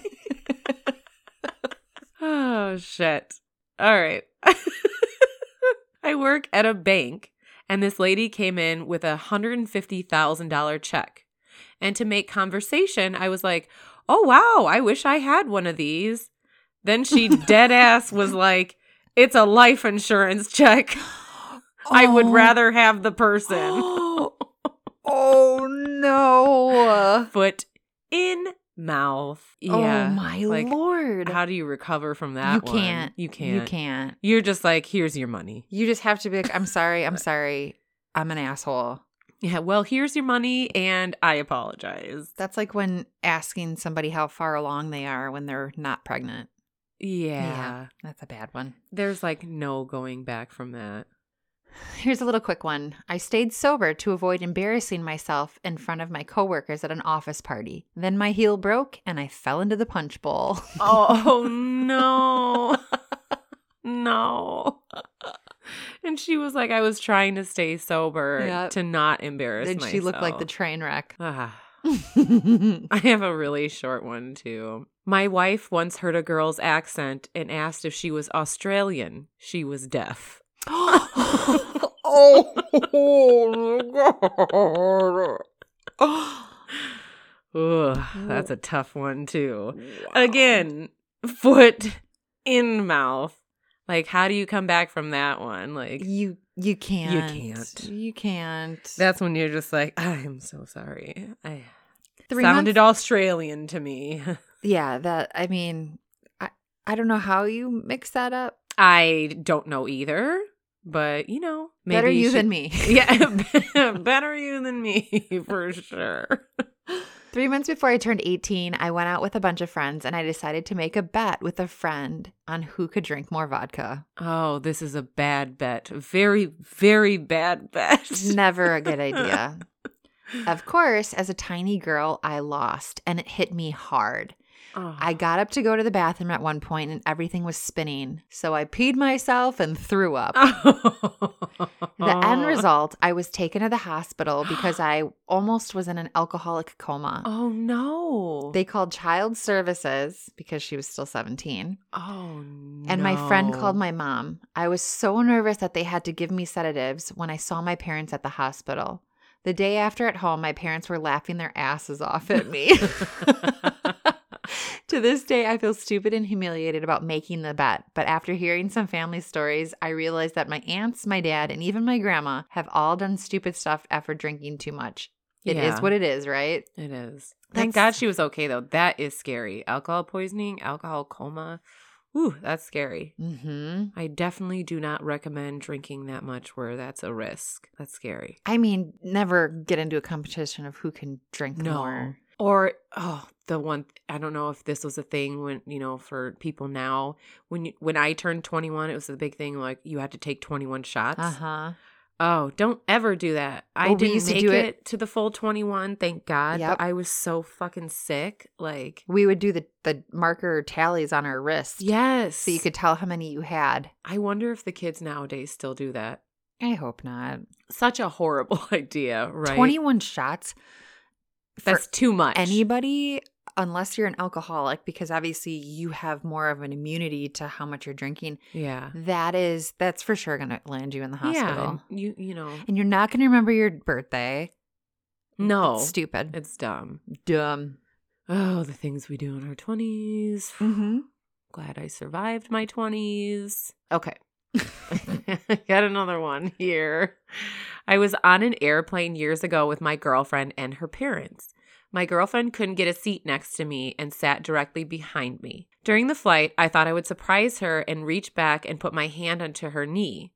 oh shit! All right. <laughs> I work at a bank, and this lady came in with a hundred and fifty thousand dollar check. And to make conversation, I was like, "Oh wow, I wish I had one of these." Then she <laughs> dead ass was like, "It's a life insurance check. I would Oh. rather have the person." <gasps> oh no. <laughs> Foot in mouth. Oh yeah. Oh my like, lord. How do you recover from that? you one? can't. You can't. You can't. You're just like, here's your money. You just have to be like, I'm <laughs> sorry, I'm sorry. I'm an asshole. Yeah. Well, here's your money, and I apologize. That's like when asking somebody how far along they are when they're not pregnant. Yeah. That's a bad one. There's like no going back from that. Here's a little quick one. I stayed sober to avoid embarrassing myself in front of my coworkers at an office party. Then my heel broke and I fell into the punch bowl. <laughs> Oh no. <laughs> no. And she was like, I was trying to stay sober Yep. to not embarrass Then she looked like the train wreck. <sighs> I <laughs> have a really short one too. My wife once heard a girl's accent and asked if she was Australian. She was deaf. <gasps> oh, Ugh, that's a tough one too. Again, foot in mouth. Like, how do you come back from that one? Like, You you can't. You can't. You can't. that's when you're just like, I am so sorry. I Three sounded months- Australian to me. <laughs> Yeah, that I mean, I I don't know how you mix that up. I don't know either, but you know, maybe Better you should- than me. <laughs> Yeah, <laughs> <laughs> better you than me for sure. Three months before I turned 18, I went out with a bunch of friends and I decided to make a bet with a friend on who could drink more vodka. Oh, this is a bad bet. Very, very bad bet. Never a good idea. Of course, as a tiny girl, I lost and it hit me hard. Oh. I got up to go to the bathroom at one point and everything was spinning. So I peed myself and threw up. <laughs> The end result, I was taken to the hospital <gasps> because I almost was in an alcoholic coma. Oh no. They called child services because she was still 17. oh no. And my friend called my mom. I was so nervous that they had to give me sedatives when I saw my parents at the hospital. The day after at home, my parents were laughing their asses off at me. <laughs> <laughs> To this day, I feel stupid and humiliated about making the bet. But after hearing some family stories, I realized that my aunts, my dad, and even my grandma have all done stupid stuff after drinking too much. It is Yeah. what it is, right? It is. Thank God she was okay though. That is scary. Alcohol poisoning, alcohol coma. Ooh, that's scary. Mm-hmm. I definitely do not recommend drinking that much where that's a risk. That's scary. I mean, never get into a competition of who can drink No. more. Or oh, the one I don't know if this was a thing when, you know, for people now, when you, when I turned 21, it was a big thing like you had to take 21 shots. Uh huh. Oh, don't ever do that. I Well, we didn't used to make do it, it- to the full 21, thank God. Yep. But I was so fucking sick. Like, We would do the the marker tallies on our wrist, yes. so you could tell how many you had. I wonder if the kids nowadays still do that. I hope not. Such a horrible <laughs> idea, right? Twenty one shots. for That's too much. anybody unless you're an alcoholic because obviously you have more of an immunity to how much you're drinking yeah. that is that's for sure going to land you in the hospital and You you know. and you're not going to remember your birthday No. It's stupid It's dumb. dumb Oh, the things we do in our 20s. mm-hmm. Glad I survived my 20s. Okay. <laughs> Got another one here. I was on an airplane years ago with my girlfriend and her parents. My girlfriend couldn't get a seat next to me and sat directly behind me. During the flight, I thought I would surprise her and reach back and put my hand onto her knee.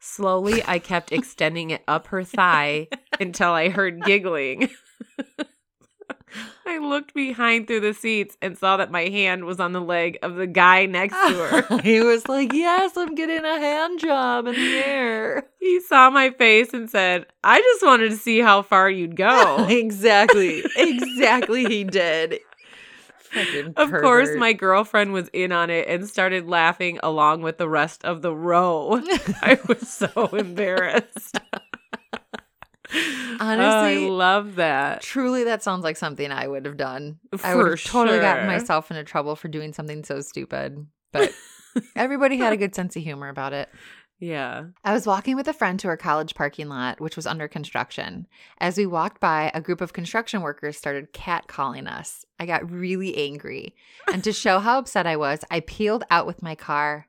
Slowly, I kept <laughs> extending it up her thigh until I heard giggling. <laughs> <laughs> I looked behind through the seats and saw that my hand was on the leg of the guy next to her. <laughs> he was like yes i'm getting a hand job in the air <laughs> He saw my face and said, I just wanted to see how far you'd go. exactly exactly he did of course, my girlfriend was in on it and started laughing along with the rest of the row. I was so embarrassed. Honestly, I love that. Truly, that sounds like something I would have done. I would have totally gotten myself into trouble for doing something so stupid. But <laughs> everybody had a good sense of humor about it. Yeah. I was walking with a friend to our college parking lot, which was under construction. As we walked by, a group of construction workers started catcalling us. I got really angry. And to show how upset I was, I peeled out with my car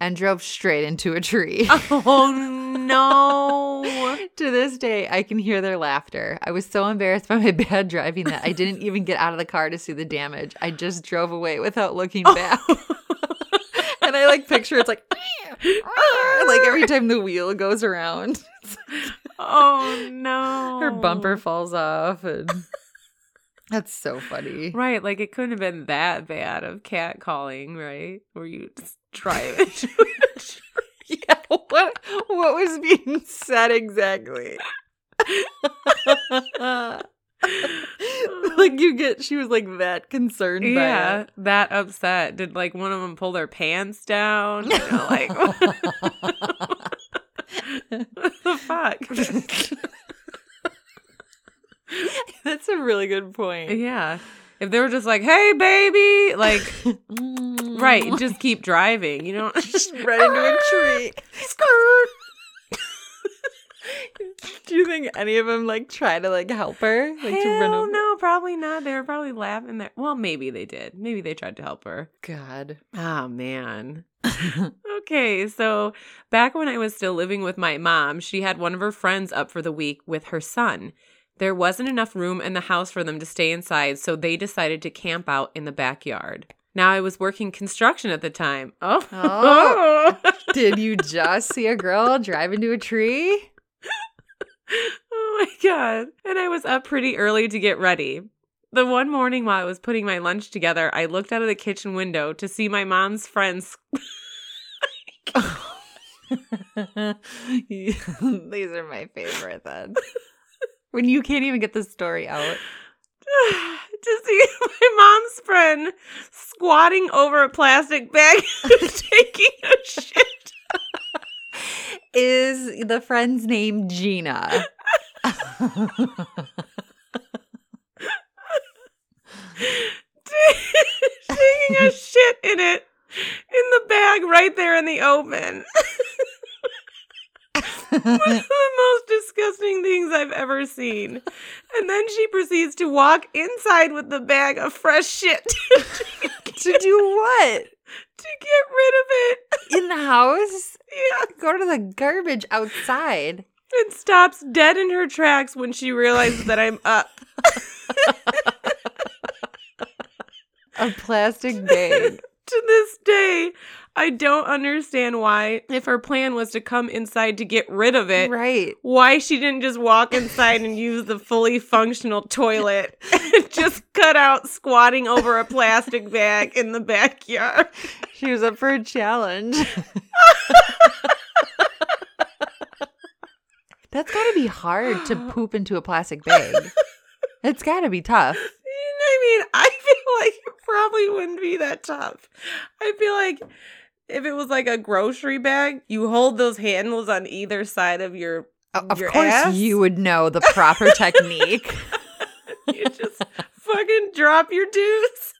and drove straight into a tree. <laughs> Oh no. <laughs> to this day, I can hear their laughter. I was so embarrassed by my bad driving that I didn't even get out of the car to see the damage. I just drove away without looking oh. back. <laughs> and I like picture it's like, like every time the wheel goes around, oh no. her bumper falls off. And that's so funny. Right, like it couldn't have been that bad of cat calling, right? Where you just a. <laughs> Yeah, what what was being said exactly? <laughs> like you get she was like that concerned Yeah, that upset. Did like one of them pull their pants down? You know, like the <laughs> fuck? That's a really good point. yeah. If they were just like, "Hey, baby," like, <laughs> right, mm. just keep driving. You know, Just right into a tree. <laughs> Skirt. Do you think any of them like try to like help her? Like to run Hell over? no, probably not. They were probably laughing there. Well, maybe they did. Maybe they tried to help her. God. Oh man. <laughs> okay, so back when I was still living with my mom, she had one of her friends up for the week with her son. There wasn't enough room in the house for them to stay inside, so they decided to camp out in the backyard. Now I was working construction at the time. <laughs> Oh. Oh. <laughs> Did you just see a girl drive into a tree? <laughs> oh my god. And I was up pretty early to get ready. The one morning while I was putting my lunch together, I looked out of the kitchen window to see my mom's friends These are my favorite then. When you can't even get the story out. <sighs> to see <laughs> my mom's friend squatting over a plastic bag <laughs> taking a shit. Is the friend's name Gina? <laughs> taking a shit in it in the bag right there in the open. One of the most disgusting things I've ever seen. And then she proceeds to walk inside with the bag of fresh shit to, <laughs> To do what? to get rid of it. In the house? <laughs> Yeah. Go to the garbage outside. And stops dead in her tracks when she realizes that I'm up. <laughs> A plastic bag. to this day, I don't understand why, if her plan was to come inside to get rid of it, right. why she didn't just walk inside and use the fully functional toilet <laughs> just cut out squatting over a plastic bag in the backyard. She was up for a challenge. <laughs> That's got to be hard to poop into a plastic bag. It's got to be tough. I mean, I feel like it probably wouldn't be that tough. I feel like if it was like a grocery bag, you hold those handles on either side of your Of Your course, ass? you would know the <laughs> proper technique. <laughs> you just fucking drop your dues.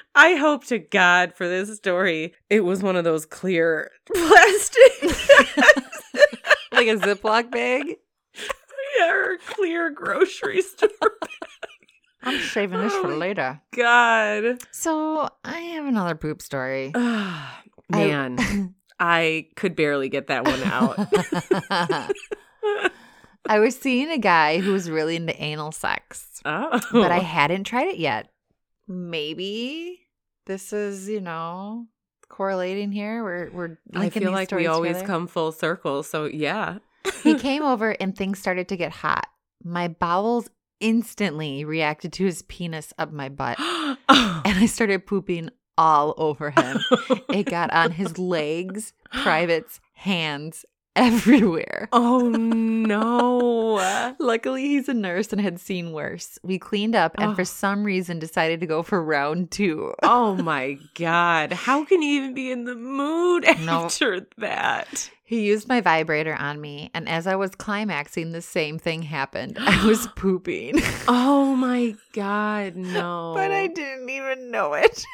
<laughs> I hope to God for this story it was one of those clear plastic like a Ziploc bag. yeah, or clear grocery store. I'm saving this oh for Oh. later. God. So I have another poop story. <sighs> Man, I could barely get that one out. <laughs> I was seeing a guy who was really into anal sex, oh. but I oh. hadn't tried it yet. Maybe this is, you know, correlating here. We're we're I feel like we always together. come full circle. So yeah. he came <laughs> over and things started to get hot. My bowels instantly reacted to his penis up my butt, <gasps> and I started pooping all over him. <laughs> it got on his legs, privates, hands, everywhere. <laughs> oh no. <laughs> Luckily, he's a nurse and had seen worse. We cleaned up and Oh. for some reason decided to go for round two. Oh my god. How can he even be in the mood <laughs> No. after that? He used my vibrator on me, and as I was climaxing, the same thing happened. <gasps> I was pooping, Oh my god, no. but I didn't even know it.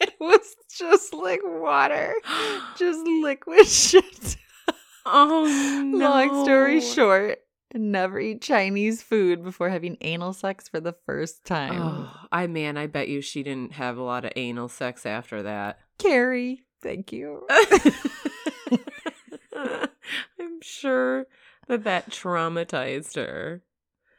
it was just like water, <gasps> just liquid <laughs> shit. Oh no. Long story short, never eat Chinese food before having anal sex for the first time. Oh, I man, I bet you she didn't have a lot of anal sex after that. Carrie, thank you. <laughs> <laughs> I'm sure that that traumatized her.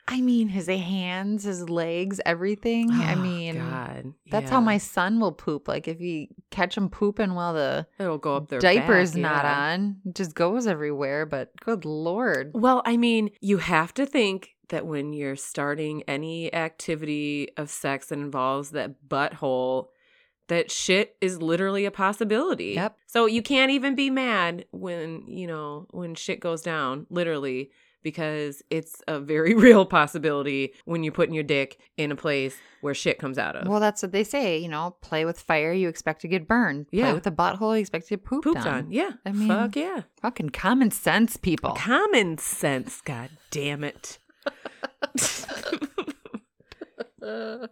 I mean, his hands, his legs, everything. I Oh, mean, God, that's how my son will poop. Like if you catch him pooping while the it'll go up their diaper's back, not yeah. on, it just goes everywhere. But good lord, Well, I mean, you have to think that when you're starting any activity of sex that involves that butthole, that shit is literally a possibility. Yep. So you can't even be mad when, you know, when shit goes down, literally, because it's a very <laughs> real possibility when you're putting your dick in a place where shit comes out of. well, that's what they say. You know, play with fire, you expect to get burned. Yeah. Play with a butthole, you expect to get pooped, Pooped on. on. Yeah. I mean- fuck yeah. Fucking common sense, people. Common sense, god damn it. <laughs> oh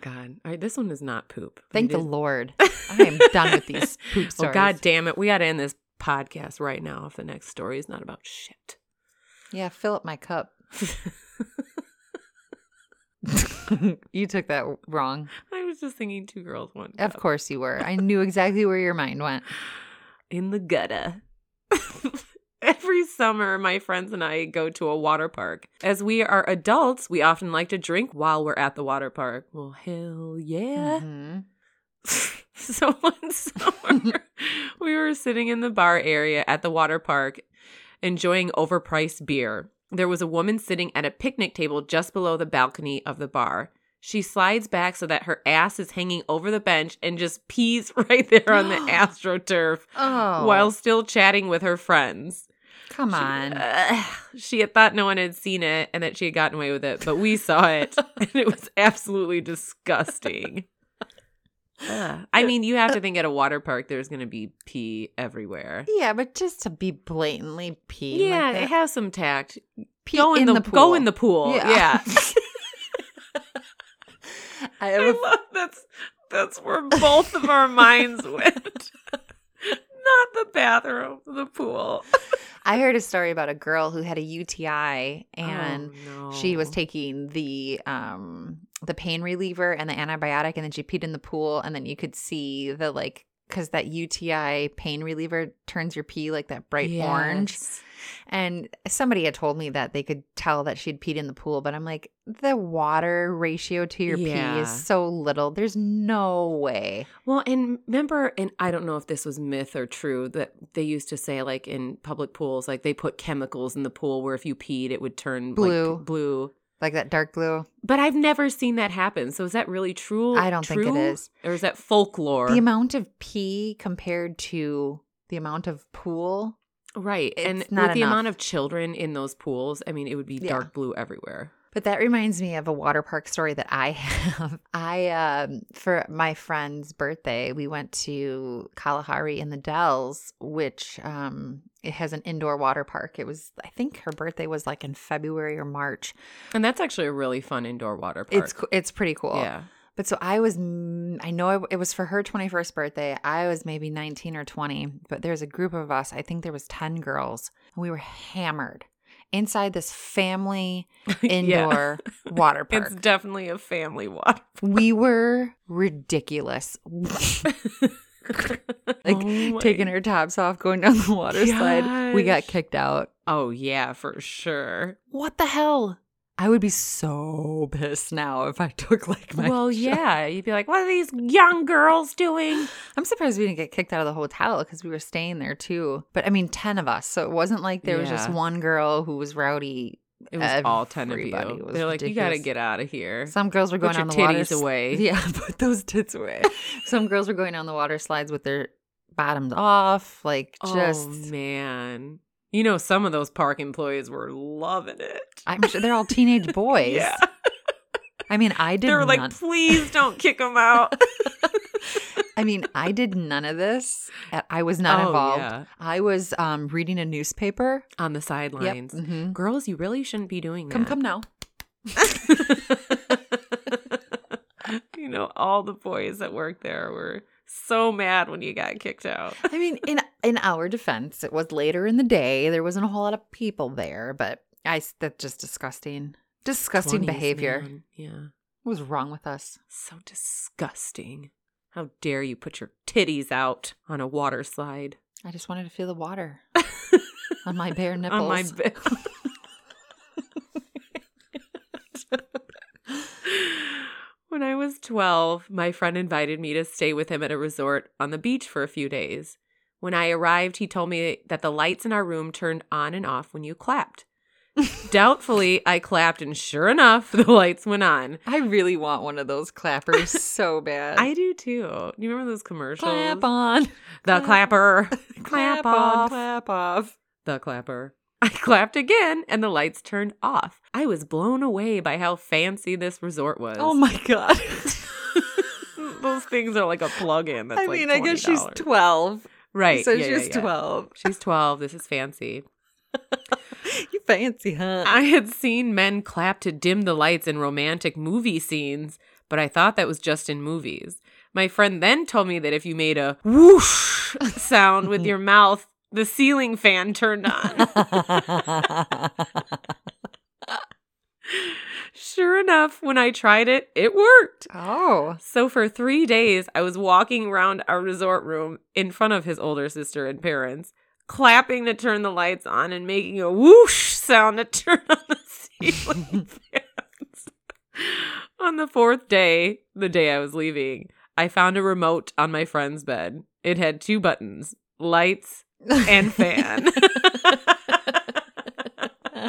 god. All right, this one is not poop. Thank the Lord. <laughs> I am done with these poop Oh stories. god damn it. We gotta end this podcast right now if the next story is not about shit. Yeah, fill up my cup. <laughs> you took that wrong. I was just thinking two girls, one Of course you were. I knew exactly where your mind went. in the gutter. <laughs> Every summer, my friends and I go to a water park. As we are adults, we often like to drink while we're at the water park. Well, hell yeah. Mhm. <laughs> so one summer, we were sitting in the bar area at the water park enjoying overpriced beer. There was a woman sitting at a picnic table just below the balcony of the bar. She slides back so that her ass is hanging over the bench and just pees <laughs> right there on the <gasps> astroturf Oh, while still chatting with her friends. come She- on. Ugh. she had thought no one had seen it and that she had gotten away with it, but we saw it <laughs> and it was absolutely disgusting. <laughs> I mean, you have to think at a water park there's going to be pee everywhere. yeah, but just to be blatantly pee. yeah, like has some tact. Pee go in, in the, the go pool. in the pool. Yeah. Yeah. <laughs> I <laughs> I have a love that's that's where both of our minds went. Not the bathroom, the pool. <laughs> I heard a story about a girl who had a UTI and Oh, she was taking the um the pain reliever and the antibiotic and then she peed in the pool and then you could see the like because that UTI pain reliever turns your pee like that bright orange. And somebody had told me that they could tell that she'd peed in the pool, but I'm like, the water ratio to your pee is so little. There's no way. Well, and remember, and I don't know if this was myth or true that they used to say, like in public pools, like they put chemicals in the pool where if you peed, it would turn Blue. like, blue. Like that dark blue. But I've never seen that happen. So is that really true? I don't think it is. Or is that folklore? The amount of pee compared to the amount of pool. right. and with the amount of children in those pools, I mean, it would be Yeah. dark blue everywhere. But that reminds me of a water park story that I <laughs> have. I um for my friend's birthday, we went to Kalahari in the Dells, which um it has an indoor water park. It was I think her birthday was like in February or March. And that's actually a really fun indoor water park. It's it's pretty cool. Yeah. But so I was, I know it, it was for her 21st birthday. I was maybe 19 or 20, but there's a group of us. I think there was 10 girls, and we were hammered inside this family <laughs> Yeah. indoor <laughs> water It's definitely a family water. <laughs> we were ridiculous. like Oh taking our tops off, going down the water slide. We got kicked out. Oh yeah, for sure. What the hell? I would be so pissed now if I <laughs> took like my. well, shot. yeah, you'd be like, "What are these young girls doing?" I'm surprised we didn't get kicked out of the hotel because we were staying there too. But I mean, 10 of us. So it wasn't like there was just one girl who was rowdy. It was all ten of Everybody you. They're like, "You got to get out of here." Some girls were Put going your on the water. away. <laughs> Yeah, put those tits away. <laughs> Some girls were going down the water slides with their bottoms off. Like, oh, just. oh man, you know, some of those park employees were loving it. I'm sure they're all teenage <laughs> boys. Yeah, I mean, I did they were like, none. "Please don't <laughs> kick them out." I mean, I did none of this. Uh, I was not Oh, involved. yeah. I was um, reading a newspaper. on the Yep. sidelines. mhm. Girls, you really shouldn't be doing that. Come, come now. <laughs> you know, all the boys that work there were so mad when you got kicked out. I mean, in in our defense, it was later in the day. There wasn't a whole lot of people there, but I that's just disgusting. Disgusting 20s, behavior. man. Yeah. What was wrong with us? So disgusting. How dare you put your titties out on a water slide? I just wanted to feel the water <laughs> on my bare nipples. on my bed. <laughs> when I was 12, my friend invited me to stay with him at a resort on the beach for a few days. When I arrived, he told me that the lights in our room turned on and off when you clapped. <laughs> Doubtfully, I clapped, and sure enough, <laughs> the lights went on. I really want one of those clappers <laughs> so bad. I do too. You remember those commercials? clap on, The clap- clapper. clap off. on, clap off. The clapper. I clapped again and the lights turned off. I was blown away by how fancy this resort was. Oh my god! Those things are like a plug in. That's I like mean, I guess she's $20. Right. So yeah, yeah, she's yeah. twelve. <laughs> She's 12. This is fancy. You fancy, huh? I had seen men clap to dim the lights in romantic movie scenes, but I thought that was just in movies. My friend then told me that if you made a whoosh <laughs> sound with your mouth, the ceiling fan turned on. <laughs> Sure enough, when I tried it, it worked. oh, So for three days, I was walking around our resort room in front of his older sister and parents, clapping to turn the lights on and making a whoosh sound to <laughs> turn on the ceiling <laughs> fans. on the fourth day, the day I was leaving, I found a remote on my friend's bed. It had two buttons lights and <laughs> fan.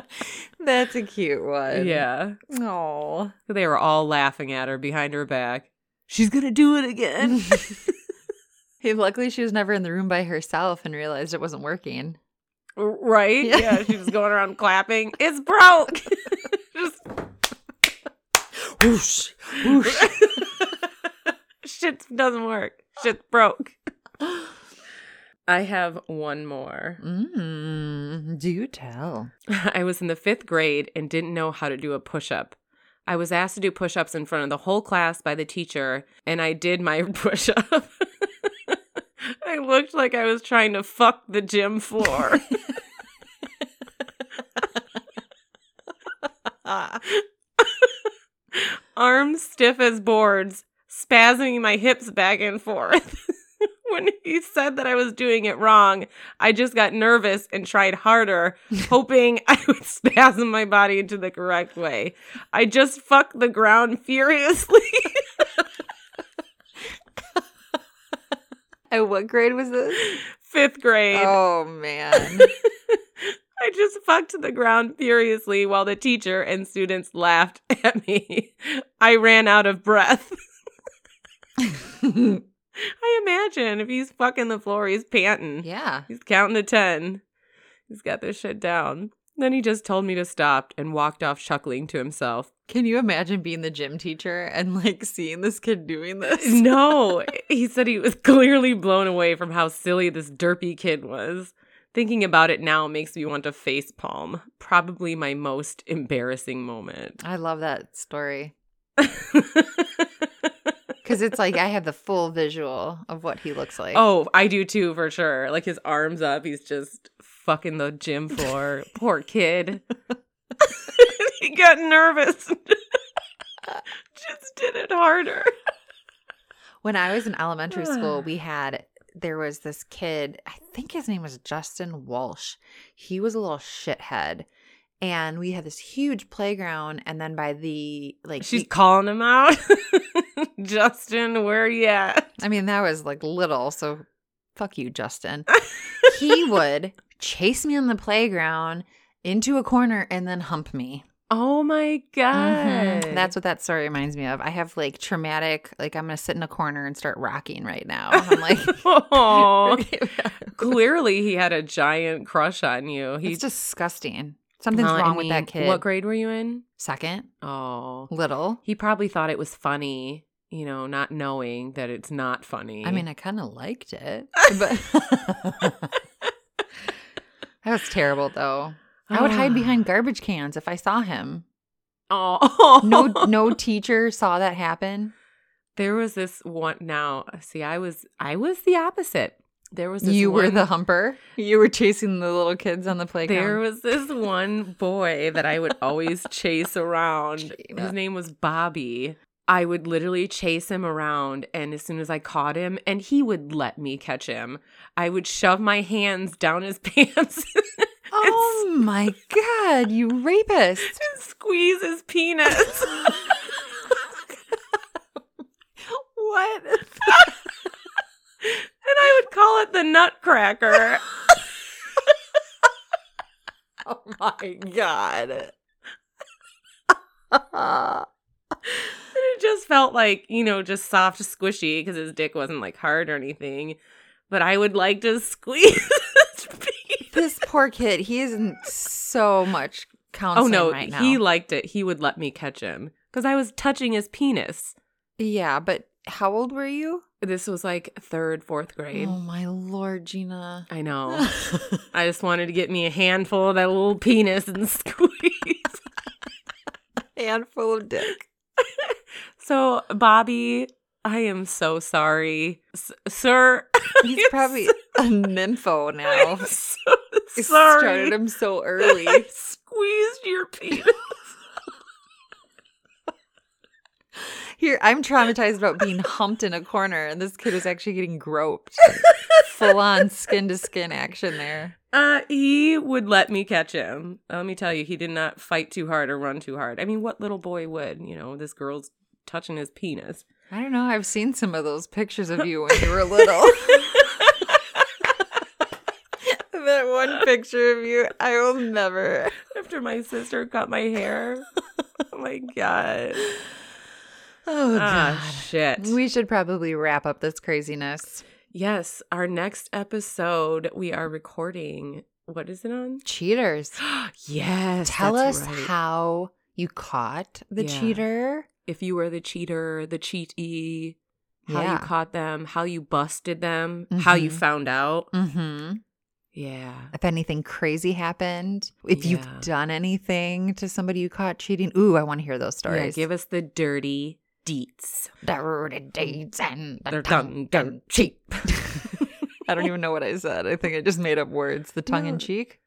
<laughs> That's a cute one. yeah. Oh. They were all laughing at her behind her back. She's going to do it again. <laughs> Hey, luckily she was never in the room by herself and realized it wasn't working. Right? Yeah. Yeah. she was going around clapping. It's broke. <laughs> Just Whoosh, whoosh. shit doesn't work. Shit's broke. I have one more. mm, do you tell. <laughs> I was in the fifth grade and didn't know how to do a push up. I was asked to do push ups in front of the whole class by the teacher, and I did my <laughs> push up. <laughs> I looked like I was trying to fuck the gym floor. Arms stiff as boards, spasming my hips back and forth. <laughs> when he said that I was doing it wrong, I just got nervous and tried harder, <laughs> hoping I would spasm my body into the correct way. I just fucked the ground furiously. <laughs> And what grade was this? Fifth grade. Oh man. I just fucked the ground furiously while the teacher and students laughed at me. I ran out of breath. I imagine if he's fucking the floor, he's panting. yeah. He's counting to 10. He's got this shit down. Then he just told me to stop and walked off chuckling to himself. Can you imagine being the gym teacher and like seeing this kid doing this? <laughs> No, <laughs> he said he was clearly blown away from how silly this derpy kid was. Thinking about it now makes me want to face palm. Probably my most embarrassing moment. I love that story. <laughs> Because it's like I have the full visual of what he looks like. oh, I do too, for sure. Like his arms up, he's just fucking the gym floor. <laughs> Poor kid. <laughs> he got nervous. <laughs> just did it harder. When I was in elementary school, <sighs> we had there was this kid, I think his name was Justin Walsh. He was a little shithead. And we had this huge playground and then by the like She's he- calling him out. <laughs> Justin, where you at? I mean, that was like little, so fuck you, Justin. <laughs> he would chase me on the playground into a corner and then hump me. Oh my god. Mhm. That's what that story reminds me of. I have like traumatic, like I'm gonna sit in a corner and start rocking right now. I'm like, <laughs> Aw. Clearly he had a giant crush on you. he's He's disgusting. Something's Well, I wrong with that kid. What grade were you in? Second, Oh. little. He probably thought it was funny, you know, not knowing that it's not funny. I mean, I kind of liked it, <laughs> but <laughs> that was terrible, though. I would hide behind <sighs> garbage cans if I saw him. Oh. No, <laughs> no teacher saw that happen. There was this one now, see, I was I was the opposite. There was this You were the humper. You were chasing the little kids on the playground. There was this one boy that I would always <laughs> chase around. Gina. His name was Bobby. I would literally chase him around, and as soon as I caught him, and he would let me catch him, I would shove my hands down his <laughs> pants oh my god, you rapist! <laughs> and squeeze his penis. What? And I would call it the Nutcracker. <laughs> Oh my god! And it just felt like, you know, just soft, squishy because his dick wasn't like hard or anything. But I would like to <laughs> squeeze this poor kid. He is in so much oh, counseling Oh no, right now. he liked it. He would let me catch him because I was touching his penis. yeah, but how old were you? This was like third, fourth grade. Oh my lord, Gina. I know. <laughs> I just wanted to get me a handful of that little penis and <laughs> squeeze. Handful of dick. <laughs> so, Bobby, I am so sorry, S- sir. He's probably a nympho now. I'm so sorry. started him so early. I squeezed your penis. Here, I'm traumatized about being <laughs> humped in a corner, and this kid was actually getting groped. <laughs> Full on skin to skin action there. Uh, he would let me catch him. Let me tell you, he did not fight too hard or run too hard. I mean, what little boy would? You know, this girl's touching his penis. I don't know. I've seen some of those pictures of you when you were little. <laughs> that one picture of you, I will never. After my sister cut my hair. oh my god. Oh, Ah, God. shit. We should probably wrap up this craziness. yes, our next episode we are recording. What is it on? Cheaters. <gasps> yes. Tell us right. how you caught the Yeah. cheater. if you were the cheater, the cheatee, how Yeah. you caught them, how you busted them, how you Mhm. found out. Mm-hmm. Yeah. If anything crazy happened, if Yeah. you've done anything to somebody you caught cheating, ooh, I want to hear those Yeah, stories. give us the dirty deets. dirty deeds and the They're tongue done, done cheap. I don't even know what I said. I think I just made up words. The tongue in cheek.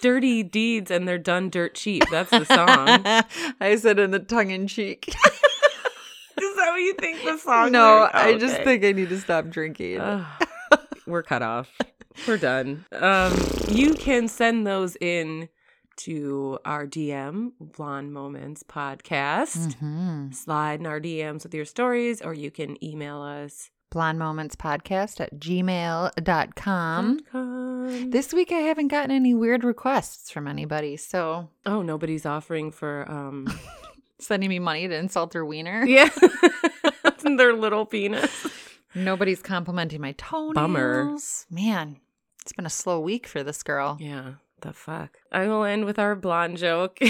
Dirty deeds and they're done dirt cheap. That's the song. <laughs> I said in the tongue in cheek. <laughs> Is that what you think the song? no, is? I just Okay. think I need to stop drinking. Ugh, <laughs> we're cut off. We're done. Um, you can send those in to our DM, Blonde Moments Podcast. Mhm. Slide in our DMs with your stories, or you can email us. Blonde Moments Podcast at gmail.com. Com. This week I haven't gotten any weird requests from anybody, so oh, nobody's offering for um <laughs> sending me money to insult their wiener. yeah, <laughs> their little penis. Nobody's complimenting my toenails. Bummer. man, it's been a slow week for this girl. Yeah, the fuck. I will end with our blonde joke. <laughs>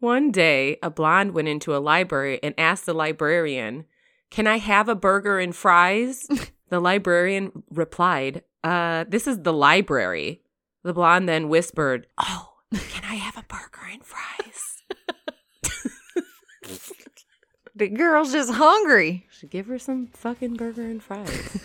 One day, a blonde went into a library and asked the librarian, Can I have a burger and fries? <laughs> the librarian replied, Uh, this is the library. The blonde then whispered, Oh, can I have a burger and fries? <laughs> The girl's just hungry. Should give her some fucking burger and fries.